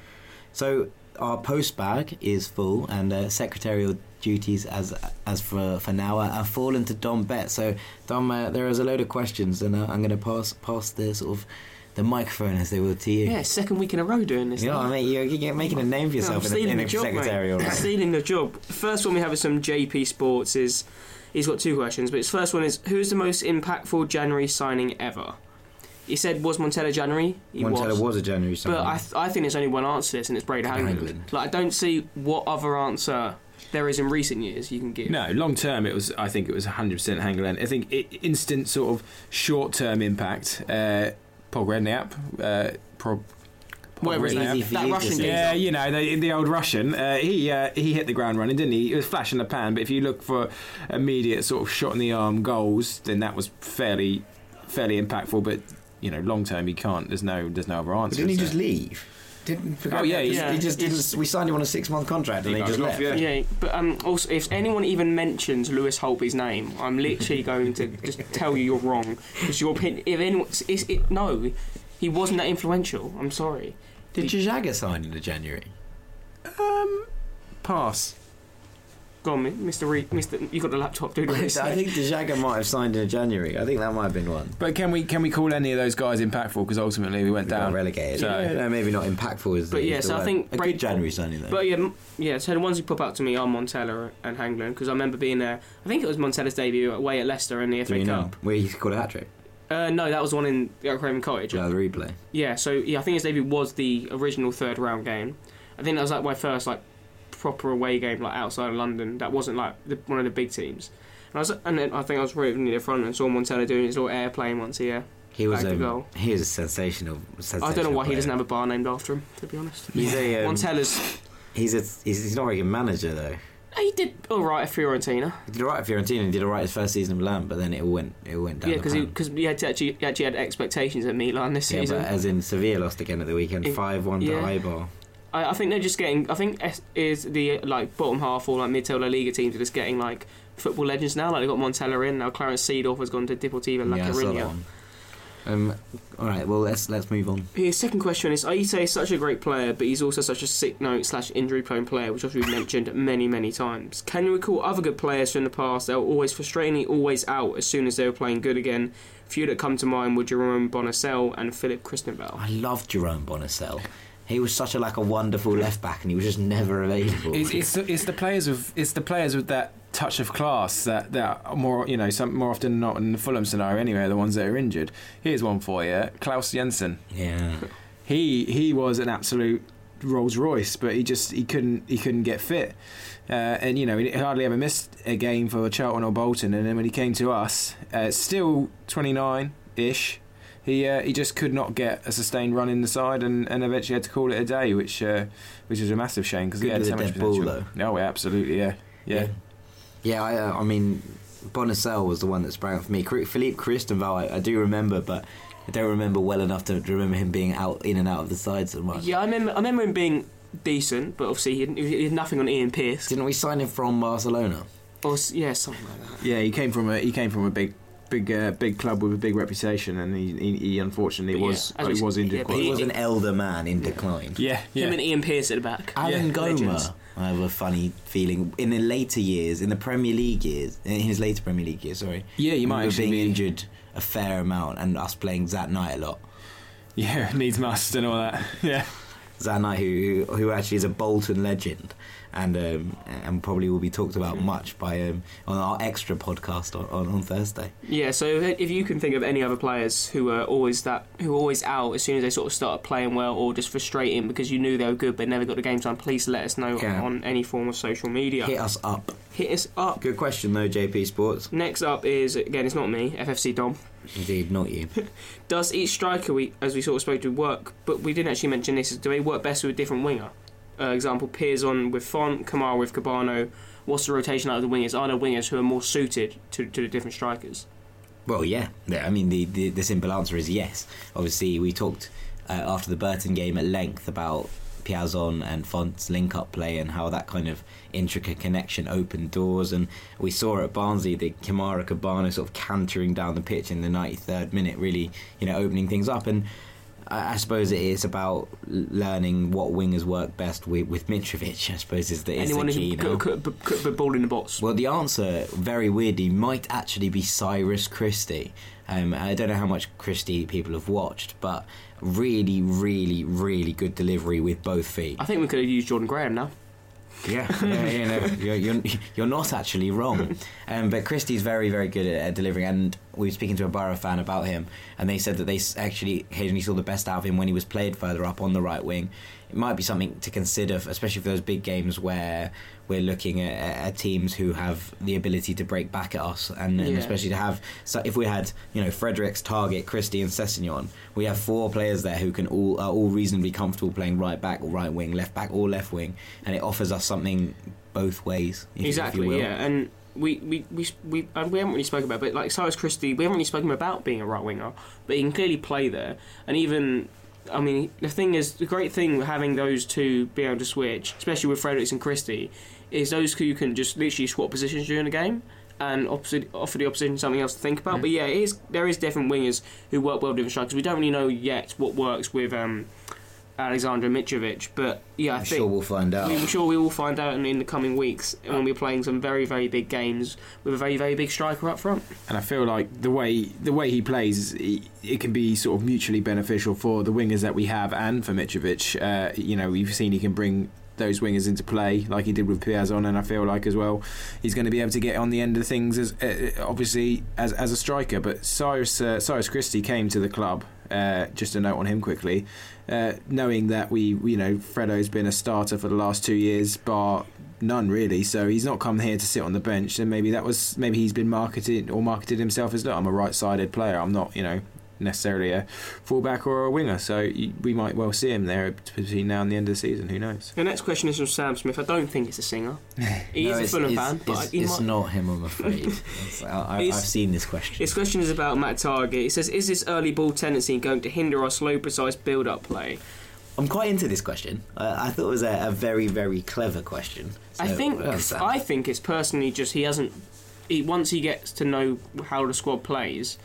So our post bag is full, and uh, secretarial duties as as for for now are, are fallen to Dom Betts. So Dom, uh, there is a load of questions, and uh, I'm going to pass pass the sort of the microphone as they will to you. Yeah, second week in a row doing this. You know, what I mean, you're, you're making a name for No, yourself in, a, stealing in the a job, mate. secretarial. I'm stealing the job. First one we have is some JP Sports. Is he's got two questions, but his first one is who's the most impactful January signing ever? He said was Montella January. He Montella was. was a January signing. But I, th- I think there's only one answer to this, and it's Brede Brede Hangeland. Hangeland. Like I don't see what other answer there is in recent years you can give. No, long term it was. I think it was 100% Hangeland. I think it, instant sort of short term impact. Uh, Paul Redknapp, uh, Pro, Whatever his Easy name, for that you Russian dude. Yeah, you know the, the old Russian. Uh, he uh, he hit the ground running, didn't he? It was flash in the pan. But if you look for immediate sort of shot in the arm goals, then that was fairly fairly impactful. But you know, long term, you can't. There's no there's no other But answer. didn't he is just leave? Didn't Oh, yeah, he, yeah. he just didn't. We signed him on a six month contract, and He he just left. yeah. Yeah, but um, also, if anyone even mentions Lewis Holtby's name, I'm literally going to just tell you you're wrong. Because your opinion, if anyone, it's, it, no, he wasn't that influential. I'm sorry. Did Dejagah sign in the January? Um, pass. Go on, Mr. Re- Mr. You got the laptop, dude. I think Dejagah might have signed in January. I think that might have been one. But can we can we call any of those guys impactful? Because ultimately we went We got down. relegated. So- yeah, no, maybe not impactful is the, But yeah, is the so I word. think a Brady- good January signing though. But yeah, yeah. So the ones who pop out to me are Montella and Hangeland because I remember being there. I think it was Montella's debut away at Leicester in the Do FA you know Cup. where he scored a hat trick? Uh, no, that was one in the Craven Cottage. Yeah, the replay. Yeah, so yeah, I think his debut was the original third round game. I think that was like my first like proper away game like outside of London. That wasn't like the, one of the big teams. And I was, and then I think I was right near the front and saw Montella doing his little airplane once a year. He was Back to um, goal. he was a sensational. sensational I don't know why he doesn't have a bar named after him. To be honest, He's a um, Montella's. he's a he's, he's not a good manager though. He did all right at Fiorentina. He did alright at Fiorentina. He did alright his first season in Milan, but then it went it went down. yeah, the because he because he had to actually he actually had expectations at Milan this yeah, season. but as in Sevilla lost again at the weekend, five one to yeah. Eibar. I, I think they're just getting. I think S is the like bottom half or like mid-table La Liga teams are just getting like football legends now. Like they got Montella in now. Clarence Seedorf has gone to Deportivo La yeah, I saw that Coruña. one. Um, all right, well let's let's move on. His second question is: Ayité is such a great player, but he's also such a sick note slash injury prone player, which we've mentioned many many times. Can you recall other good players from the past that were always frustratingly always out as soon as they were playing good again? Few that come to mind were Jerome Bonnissel and Philip Christanval. I love Jerome Bonnissel. He was such a like a wonderful left back, and he was just never available. It's, it's, the, it's the players with it's the players with that touch of class that that are more you know some more often than not in the Fulham scenario anyway the ones that are injured. Here's one for you, Claus Jensen. yeah, He he was an absolute Rolls Royce, but he just he couldn't he couldn't get fit. Uh, and you know he hardly ever missed a game for Charlton or Bolton. And then when he came to us, uh, still 29 ish, he uh, he just could not get a sustained run in the side, and, and eventually had to call it a day, which uh, which is a massive shame because he Good had so much dead ball, potential. No, absolutely, yeah, yeah. yeah. I, uh, I mean, Bonnissel was the one that sprang up for me. Philippe Christanval, I, I do remember, but I don't remember well enough to, to remember him being out in and out of the side so much. Yeah, I remember. I remember him being decent, but obviously he had, he had nothing on Ian Pearce. Didn't we sign him from Barcelona? Or yeah, something like that. Yeah, he came from a he came from a big big uh, big club with a big reputation, and he he, he unfortunately But yeah, was as we he s- was injured yeah, but He was an elder man in decline. Yeah, yeah. Him and Ian Pearce at the back. Alan Yeah, Goma, legends. I have a funny feeling in the later years, in the Premier League years, in his later Premier League years, sorry. Yeah, you might have actually being be- injured a fair amount, and us playing Zat Knight a lot. Yeah, needs must and all that. Yeah. Zat Knight, who, who who actually is a Bolton legend, and um, and probably will be talked about much by um, on our extra podcast on, on, on Thursday. Yeah, so if, you can think of any other players who are always that who are always out as soon as they sort of start playing well, or just frustrating because you knew they were good but never got the game time, please let us know Yeah. on any form of social media. Hit us up. Hit us up. Good question though, JP Sports. Next up is again, it's not me, FFC Dom. Indeed, not you. Does each striker we, as we sort of spoke to, work? But we didn't actually mention this. Is do they work best with a different winger? Uh, example: Piazon with Fonte, Kamara with Kebano. What's the rotation out of the wingers? Are there wingers who are more suited to, to the different strikers? Well, yeah. I mean, the, the the simple answer is yes. Obviously, we talked uh, after the Burton game at length about Piazon and Fonte's link up play and how that kind of intricate connection opened doors. And we saw at Barnsley the Kamara Kebano sort of cantering down the pitch in the 93rd minute, really, you know, opening things up. And I, suppose it is about learning what wingers work best with, with Mitrovic, I suppose, is the, is Anyone the who key can now. put, put, put the ball in the box. Well, the answer, very weirdly, might actually be Cyrus Christie. Um, I don't know how much Christie people have watched, but really, really, really good delivery with both feet. I think we could have used Jordan Graham now. Yeah, yeah, you know, you're, you're, you're not actually wrong. Um, but Christie's very, very good at, at delivering. And we were speaking to a Borough fan about him, and they said that they actually occasionally saw the best out of him when he was played further up on the right wing. It might be something to consider, especially for those big games where we're looking at, at teams who have the ability to break back at us, and, and Yeah. especially to have. So if we had, you know, Fredericks, Targett, Christie, and Sessegnon, we have four players there who can all are all reasonably comfortable playing right back or right wing, left back or left wing, and it offers us something both ways. if- if exactly, will. yeah. And we we, we, we, and we haven't really spoken about it, but like Cyrus Christie, we haven't really spoken about being a right winger, but he can clearly play there. And even, I mean, the thing is, the great thing with having those two being able to switch, especially with Fredericks and Christie, is those two can just literally swap positions during the game. And opposite, offer the opposition something else to think about. But yeah, it is, there is different wingers who work well with different strikers. We don't really know yet what works with um, Alexander Mitrovic. But yeah, I I'm think sure we'll find out. I'm sure we will find out in, in the coming weeks when we're playing some very, very big games with a very, very big striker up front. and I feel like the way the way he plays, it, it can be sort of mutually beneficial for the wingers that we have and for Mitrovic. Uh, you know, we've seen he can bring those wingers into play like he did with Piazon, and I feel like as well he's going to be able to get on the end of things as uh, obviously as as a striker. But Cyrus uh, Cyrus Christie came to the club. Uh, just a note on him quickly, uh, knowing that we, you know, Fredo's been a starter for the last two years, bar none really. So he's not come here to sit on the bench. And maybe that was maybe he's been marketed or marketed himself as look, I'm a right-sided player. I'm not, you know, necessarily a fullback or a winger. So y- we might well see him there between now and the end of the season. Who knows? The next question is from Sam Smith. I don't think it's a singer. He No, is a it's, Fulham it's, fan, but it's, he it's might- not him, I'm afraid. I, I, I've seen this question. His question is about Matt Targett. He says, "Is this early ball tendency going to hinder our slow, precise build-up play?" I'm quite into this question. Uh, I thought it was a, a very, very clever question. I think well, I think it's personally just he hasn't. He, once he gets to know how the squad plays,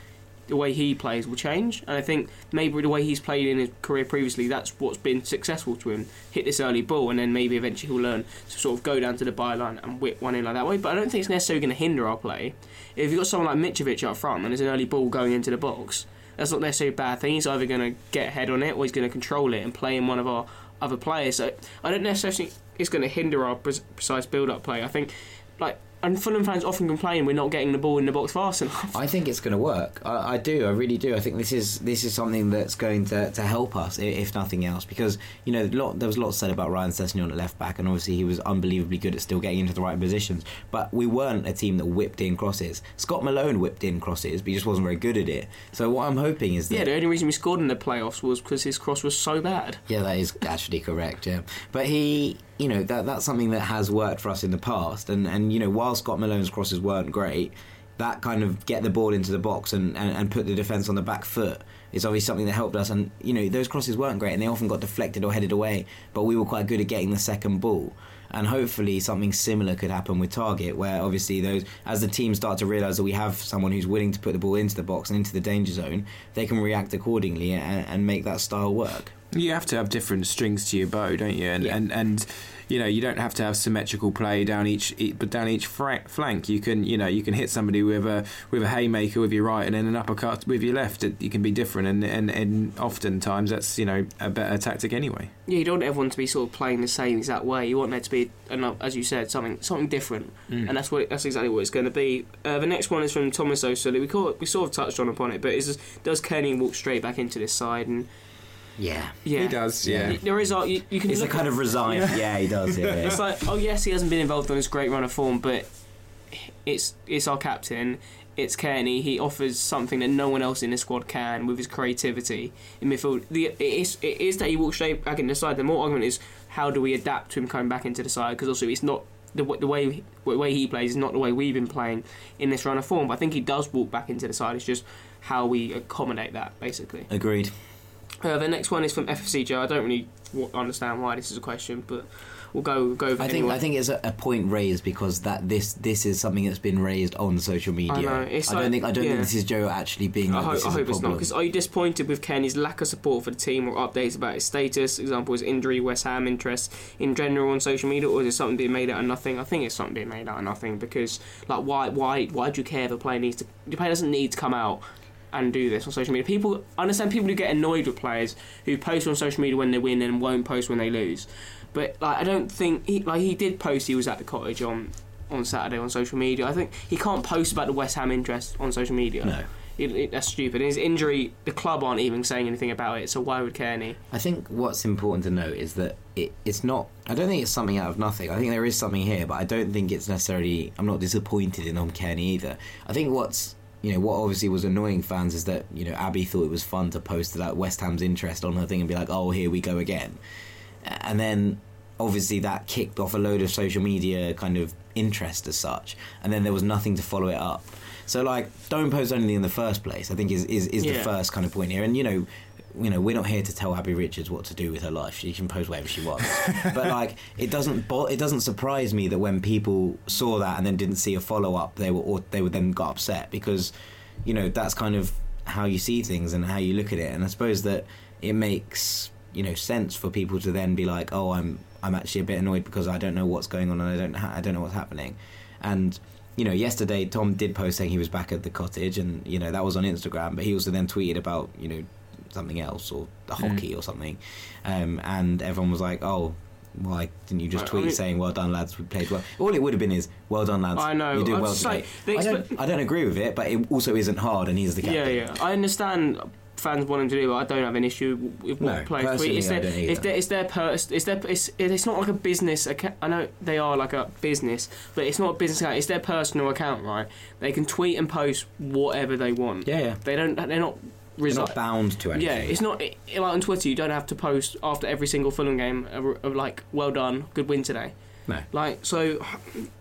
the way he plays will change. And I think maybe the way he's played in his career previously, that's what's been successful to him. Hit this early ball, and then maybe eventually he'll learn to sort of go down to the byline and whip one in like that way. But I don't think it's necessarily going to hinder our play. If you've got someone like Mitrovic up front and there's an early ball going into the box, that's not necessarily a bad thing. He's either going to get ahead on it or he's going to control it and play in one of our other players. So I don't necessarily think it's going to hinder our precise build-up play. I think, like, and Fulham fans often complain we're not getting the ball in the box fast enough. I think it's going to work. I, I do. I really do. I think this is this is something that's going to, to help us, if nothing else, because you know lot, there was a lot said about Ryan Sessegnon at left back, and obviously he was unbelievably good at still getting into the right positions. But we weren't a team that whipped in crosses. Scott Malone whipped in crosses, but he just wasn't very good at it. So what I'm hoping is that Yeah, the only reason we scored in the playoffs was because his cross was so bad. Yeah, that is actually correct. Yeah, but he, you know, that that's something that has worked for us in the past, and and you know, while Scott Malone's crosses weren't great, that kind of get the ball into the box and, and, and put the defence on the back foot is obviously something that helped us. And you know, those crosses weren't great, and they often got deflected or headed away, but we were quite good at getting the second ball. And hopefully something similar could happen with Targett, where obviously those, as the team start to realise that we have someone who's willing to put the ball into the box and into the danger zone, they can react accordingly and, and make that style work. You have to have different strings to your bow, don't you? And Yeah. and, and you know you don't have to have symmetrical play down each, but down each flank you can you know you can hit somebody with a with a haymaker with your right and then an uppercut with your left. It, you can be different, and, and and oftentimes that's you know a better tactic anyway. Yeah, you don't want everyone to be sort of playing the same exact way. You want there to be, as you said, something something different, Mm. and that's what that's exactly what it's going to be. Uh, the next one is from Thomas O'Sully. We call we sort of touched on upon it, but is does Kenny walk straight back into this side? And Yeah. yeah, He does, yeah. Y- There is a- you, you can It's a look kind at- of resigned. Yeah, he does. Yeah. It's like, oh yes, he hasn't been involved on this great run of form, but it's it's our captain. It's Cairney. He offers something that no one else in the squad can with his creativity in midfield. The, it, is, it is that he walks straight back into the side. The more argument is how do we adapt to him coming back into the side? Because also it's not the, w- the way the way he plays is not the way we've been playing in this run of form. But I think he does walk back into the side. It's just how we accommodate that, basically. Agreed. Uh, the next one is from FFC Joe. I don't really w- understand why this is a question, but we'll go go over I think anyway. I think it's a, a point raised because that this this is something that's been raised on social media. it's I don't think I don't yeah. think this is Joe actually being I like hope, I is a hope it's not. Because are you disappointed with Kenny's lack of support for the team or updates about his status? Example is injury, West Ham interest in general on social media, or is it something being made out of nothing? I think it's something being made out of nothing because, like, why, why, why do you care if a player needs to? The player doesn't need to come out and do this on social media. People I understand people who get annoyed with players who post on social media when they win and won't post when they lose. But like, I don't think he like he did post. He was at the cottage on on Saturday on social media. I think he can't post about the West Ham interest on social media. No. It, it, that's stupid. His injury, the club aren't even saying anything about it, so why would Cairney? I think what's important to note is that it, it's not. I don't think it's something out of nothing. I think there is something here, but I don't think it's necessarily. I'm not disappointed in Om Kenny either. I think what's you know what obviously was annoying fans is that you know Abby thought it was fun to post that West Ham's interest on her thing and be like, oh here we go again, and then obviously that kicked off a load of social media kind of interest as such, and then there was nothing to follow it up. So like, don't post anything in the first place. I think is is, is the first kind of point here, and you know. You know, we're not here to tell Abby Richards what to do with her life. She can post whatever she wants. but like, it doesn't bo- it doesn't surprise me that when people saw that and then didn't see a follow up, they were or they would then got upset because, you know, that's kind of how you see things and how you look at it. And I suppose that it makes you know sense for people to then be like, oh, I'm I'm actually a bit annoyed because I don't know what's going on and I don't ha- I don't know what's happening, and. You know, yesterday Tom did post saying he was back at the cottage, and you know that was on Instagram. But he also then tweeted about you know something else or the Hmm. hockey or something, um, and everyone was like, "Oh, why didn't you just I- I tweet mean- saying well done lads, we played well?" All it would have been is well done lads. I know, you did I well just today. like- they I, don't, I don't agree with it, but it also isn't hard, and he's the captain. Yeah, yeah. I understand fans wanting to do it. I don't have an issue with what No, players tweet. personally, It's I their, don't either. it's their, it's their pers- it's their, it's, it's not like a business account. I know they are like a business, but it's not a business account. It's their personal account, right? They can tweet and post whatever they want. Yeah, yeah. They don't. They're not. They're not bound to anything. yeah, it's not it, like on Twitter. You don't have to post after every single Fulham game of, of like, "Well done, good win today." No. Like so,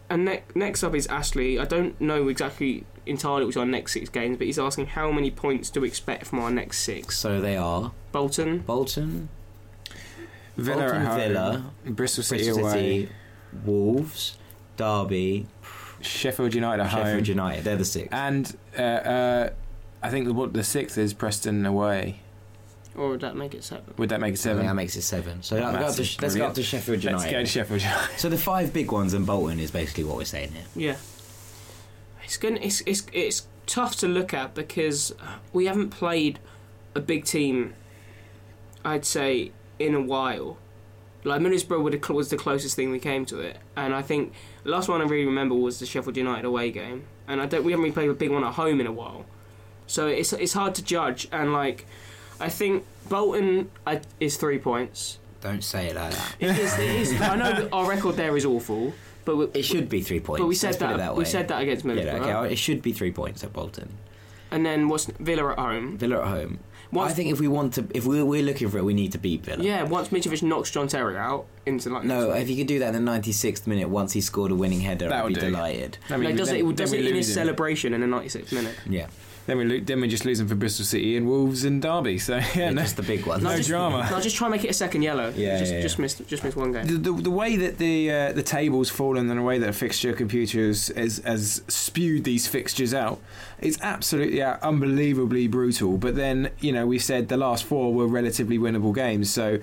and ne- next up is Ashley. I don't know exactly entirely which are our next six games, but he's asking how many points do we expect from our next six? So they are Bolton, Bolton, Villa Bolton, at home, Villa, Bristol City Bristol away, City, Wolves, Derby, Sheffield United at Sheffield home, United. They're the six. and uh, uh, I think the, what the sixth is Preston away. or would that make it seven? Would that make it I think seven? that makes it seven. So uh, let's go, up to, Massive, let's go up to Sheffield Let's go to Sheffield United. So the five big ones and Bolton is basically what we're saying here. Yeah, it's going it's it's it's tough to look at because we haven't played a big team. I'd say in a while. Like Middlesbrough would have- was the closest thing we came to it, and I think the last one I really remember was the Sheffield United away game, and I don't we haven't really played a big one at home in a while, so it's it's hard to judge. And like, I think Bolton I, is three points. Don't say it like that. It is, it is, I know our record there is awful, but we, It should be three points. but we said Let's that, that we said that against Middlesbrough. Yeah, okay. It should be three points at Bolton. And then what's Villa at home? Villa at home. Once, I think if we want to, if we're, we're looking for it, we need to beat Villa. yeah, once Mitrovic knocks John Terry out into like No, if you could do that in the 96th minute, once he scored a winning header, That I'd be do. delighted. Then like, does then- it, then does we it in his him. celebration in the 96th minute? Yeah, Then we lo- then we just lose them for Bristol City and Wolves and Derby. So yeah, yeah no. just the big one. No just, drama. No, just try and make it a second yellow. Yeah, just yeah, just yeah. missed just missed one game. The, the, the way that the uh, the table's fallen and the way that a fixture computer has, has, has spewed these fixtures out, it's absolutely uh, unbelievably brutal. But then you know we said the last four were relatively winnable games. So,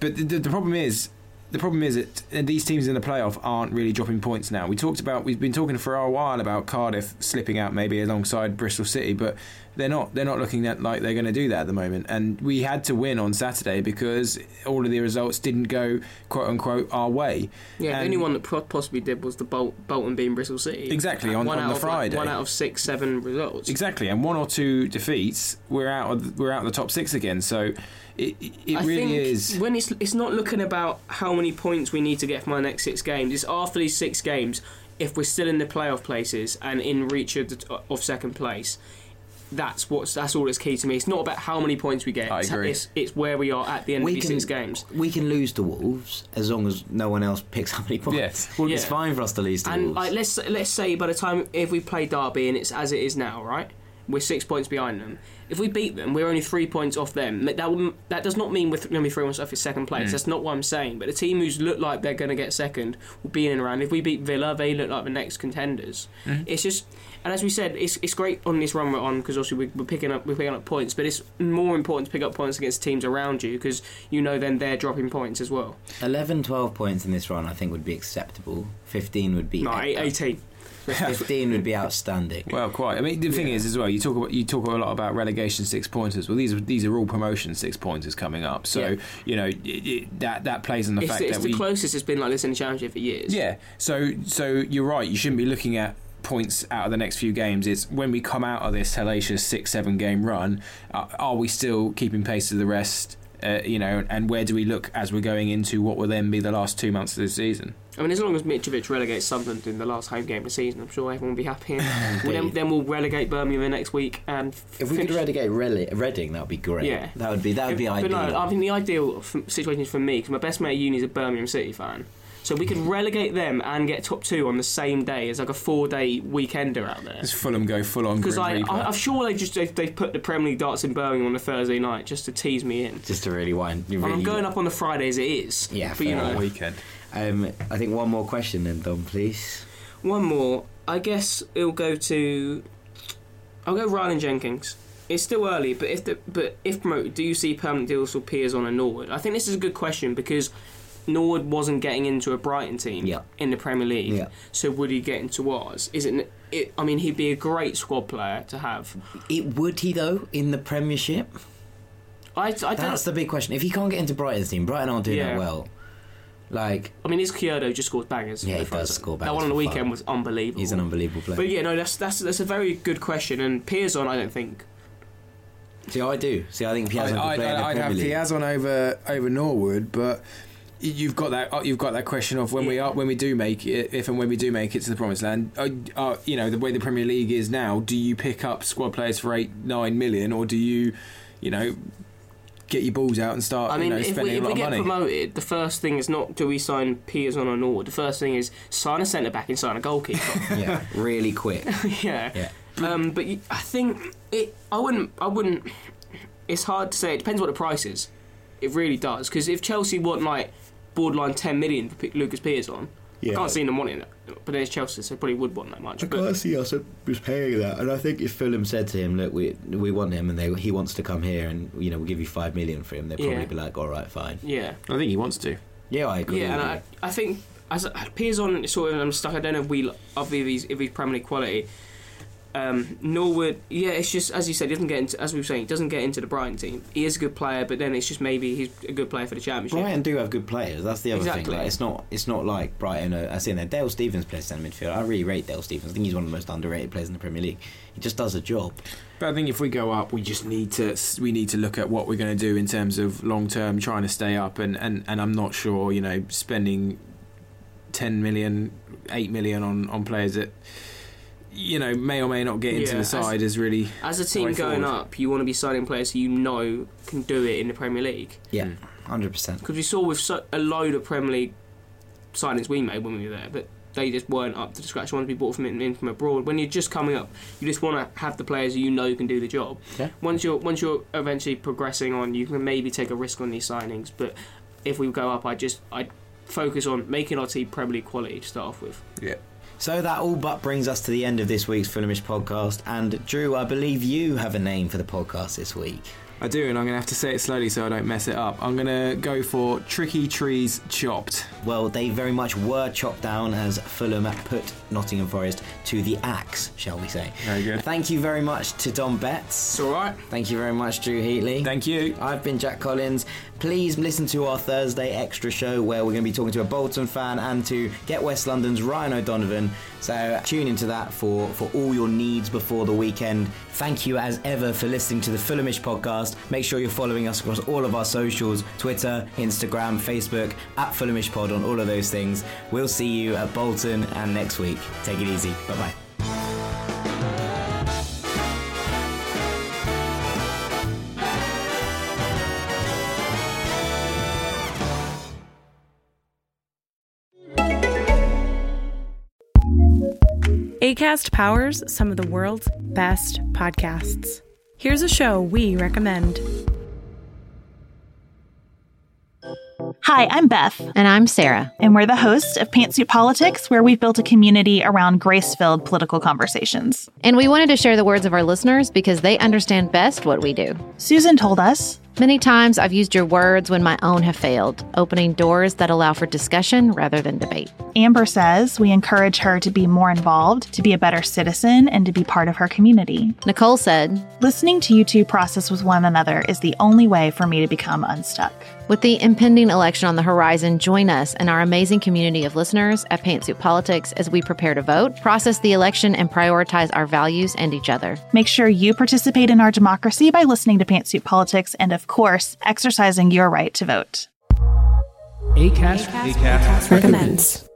but the, the, the problem is. The problem is that uh, these teams in the playoff aren't really dropping points now. We talked about we've been talking for a while about Cardiff slipping out maybe alongside Bristol City, but they're not they're not looking at like they're going to do that at the moment. And we had to win on Saturday because all of the results didn't go quote unquote our way. Yeah, the only one that possibly did was the Bol- Bolton being Bristol City. Exactly, on- one on the of, like, Friday. one out of six, seven results. Exactly, and one or two defeats, we're out of we're out of the top six again. So it it, it I really think is. when it's it's not looking about how many points we need to get from our next six games. It's after these six games, if we're still in the playoff places and in reach of, the, of second place, that's what's that's all that's key to me. It's not about how many points we get. I It's- agree. It's, it's where we are at the end We of these can- six games. We can lose to Wolves as long as no one else picks up any points. Yeah. Well, Yeah. It's fine for us to lose to And Wolves. like let's let's say by the time if we play Derby and it's as it is now, right? We're six points behind them. If we beat them, we're only three points off them. That that does not mean we're going to be three points off second place. Mm. That's not what I'm saying. But the team who's look like they're going to get second will be in and around. If we beat Villa, they look like the next contenders. Mm. It's just, and as we said, it's, it's great on this run we're on because obviously we're, we're, picking up we're picking up points. But it's more important to pick up points against teams around you because you know then they're dropping points as well. 11, 12 points in this run, I think, would be acceptable. 15 would be no, 18 for fifteen would be outstanding. Well, quite. I mean, the thing is, as well, you talk about you talk a lot about relegation six pointers. Well, these are these are all promotion six pointers coming up. So yeah. you know it, it, that that plays on the it's, fact it's that the we, closest it's been like this in the championship for years. Yeah. So so you're right. You shouldn't be looking at points out of the next few games It's when we come out of this hellacious six seven game run uh, are we still keeping pace with the rest uh, you know, and where do we look as we're going into what will then be the last two months of the season? I mean, as long as Mitrovic relegates Sunderland in the last home game of the season, I'm sure everyone will be happy. well, then, then we'll relegate Birmingham the next week and f- If we could finish- relegate Rel- Reading, that would be great. Yeah. That would be that would be but ideal. no, I think the ideal f- situation is for me because my best mate at uni is a Birmingham City fan. So we could relegate them and get top two on the same day as like a four-day weekender out there. Does Fulham go full on? Because Grim I, I, I'm sure they just they've, they've put the Premier League darts in Birmingham on a Thursday night just to tease me in. Just to really wind. you And Really, I'm going up on the Friday as it is. Yeah, but you fair know, weekend. Um, I think one more question then, Dom, please. One more. I guess it'll go to. I'll go Ryan Jenkins. It's still early, but if the but if promoted, do you see permanent deals for Piazon a Norwood? I think this is a good question because Norwood wasn't getting into a Brighton team Yeah. in the Premier League. Yeah. So would he get into ours? Is it, it? I mean, he'd be a great squad player to have. It would he though in the Premiership? I, I don't. That's the big question. If he can't get into Brighton's team, Brighton aren't doing Yeah. that well. Like I mean, his Kyoto just scored bangers. Yeah, he For does us. score That one on the weekend fun. was unbelievable. he's an unbelievable player. But yeah, no, that's that's that's a very good question. And Piazon, I don't think. See, I do. See, I think Piazon I, could play in the would Premier have League. Piazon over over Norwood, but you've got that uh, you've got that question of when we are when we do make it, if and when we do make it to the promised land. Uh, uh, you know the way the Premier League is now. Do you pick up squad players for eight nine million, or do you, you know, get your balls out and start I mean, you know, if spending we, if a lot we of get money? promoted, the first thing is not do we sign Piazon or Norwood. The first thing is sign a centre back and sign a goalkeeper. yeah, really quick. yeah. Yeah. Um, but you, I think it. I wouldn't. I wouldn't. It's hard to say. It depends what the price is. It really does. Because if Chelsea want like borderline ten million for P- Lucas Piazon, I can't see them wanting that. But there's Chelsea, so they probably would want that much. I but see us was paying that, and I think if Fulham said to him, "Look, we we want him, and they, he wants to come here, and you know we'll give you five million for him," they'd probably Yeah. be like, "All right, fine." yeah. I think he wants to. Yeah, I agree. Yeah, and I. I think as Piazon sort of um, I'm stuck. I don't know if we of if he's if he's Premier League quality. Um, Norwood, yeah, it's just as you said, he doesn't get into as we were saying, he doesn't get into the Brighton team. He is a good player, but then it's just maybe he's a good player for the Championship. Brighton do have good players. That's the other Exactly. thing. Like, it's not. It's not like Brighton. Are, I see there. Dale Stephens plays centre midfield. I really rate Dale Stephens. I think he's one of the most underrated players in the Premier League. He just does a job. But I think if we go up, we just need to we need to look at what we're going to do in terms of long term trying to stay up, and, and, and I'm not sure you know spending 10 million, 8 million on on players that you know may or may not get into Yeah, the as- side is really As a team going forward. up, you want to be signing players who you know can do it in the Premier League. Yeah, Mm. hundred percent. Because we saw with so, a load of Premier League signings we made when we were there, but they just weren't up to the scratch. Ones we bought from in, in from abroad. When you're just coming up, you just want to have the players who you know can do the job. Yeah. Once you're once you're eventually progressing on, you can maybe take a risk on these signings. But if we go up, I just I focus on making our team Premier League quality to start off with. yeah. So that all but brings us to the end of this week's Fulhamish podcast. And Drew, I believe you have a name for the podcast this week. I do, and I'm going to have to say it slowly so I don't mess it up. I'm going to go for Tricky Trees Chopped. Well, they very much were chopped down as Fulham put Nottingham Forest to the axe, shall we say. Very good. Thank you very much to Dom Betts. It's all right. Thank you very much, Drew Heatley. Thank you. I've been Jack Collins. Please listen to our Thursday extra show where we're going to be talking to a Bolton fan and to Get West London's Ryan O'Donovan. So tune into that for, for all your needs before the weekend. Thank you as ever for listening to the Fulhamish podcast. Make sure you're following us across all of our socials Twitter, Instagram, Facebook, at Fulhamish Pod on all of those things. We'll see you at Bolton and next week. Take it easy. Bye bye. ACAST powers some of the world's best podcasts. Here's a show we recommend. Hi, I'm Beth. And I'm Sarah. And we're the hosts of Pantsuit Politics, where we've built a community around grace filled political conversations. And we wanted to share the words of our listeners because they understand best what we do. Susan told us Many times I've used your words when my own have failed, opening doors that allow for discussion rather than debate. Amber says we encourage her to be more involved, to be a better citizen, and to be part of her community. Nicole said, Listening to you two process with one another is the only way for me to become unstuck. With the impending election on the horizon, join us and our amazing community of listeners at Pantsuit Politics as we prepare to vote, process the election, and prioritize our values and each other. Make sure you participate in our democracy by listening to Pantsuit Politics and, of course, exercising your right to vote. ACAST, ACAST, recommends.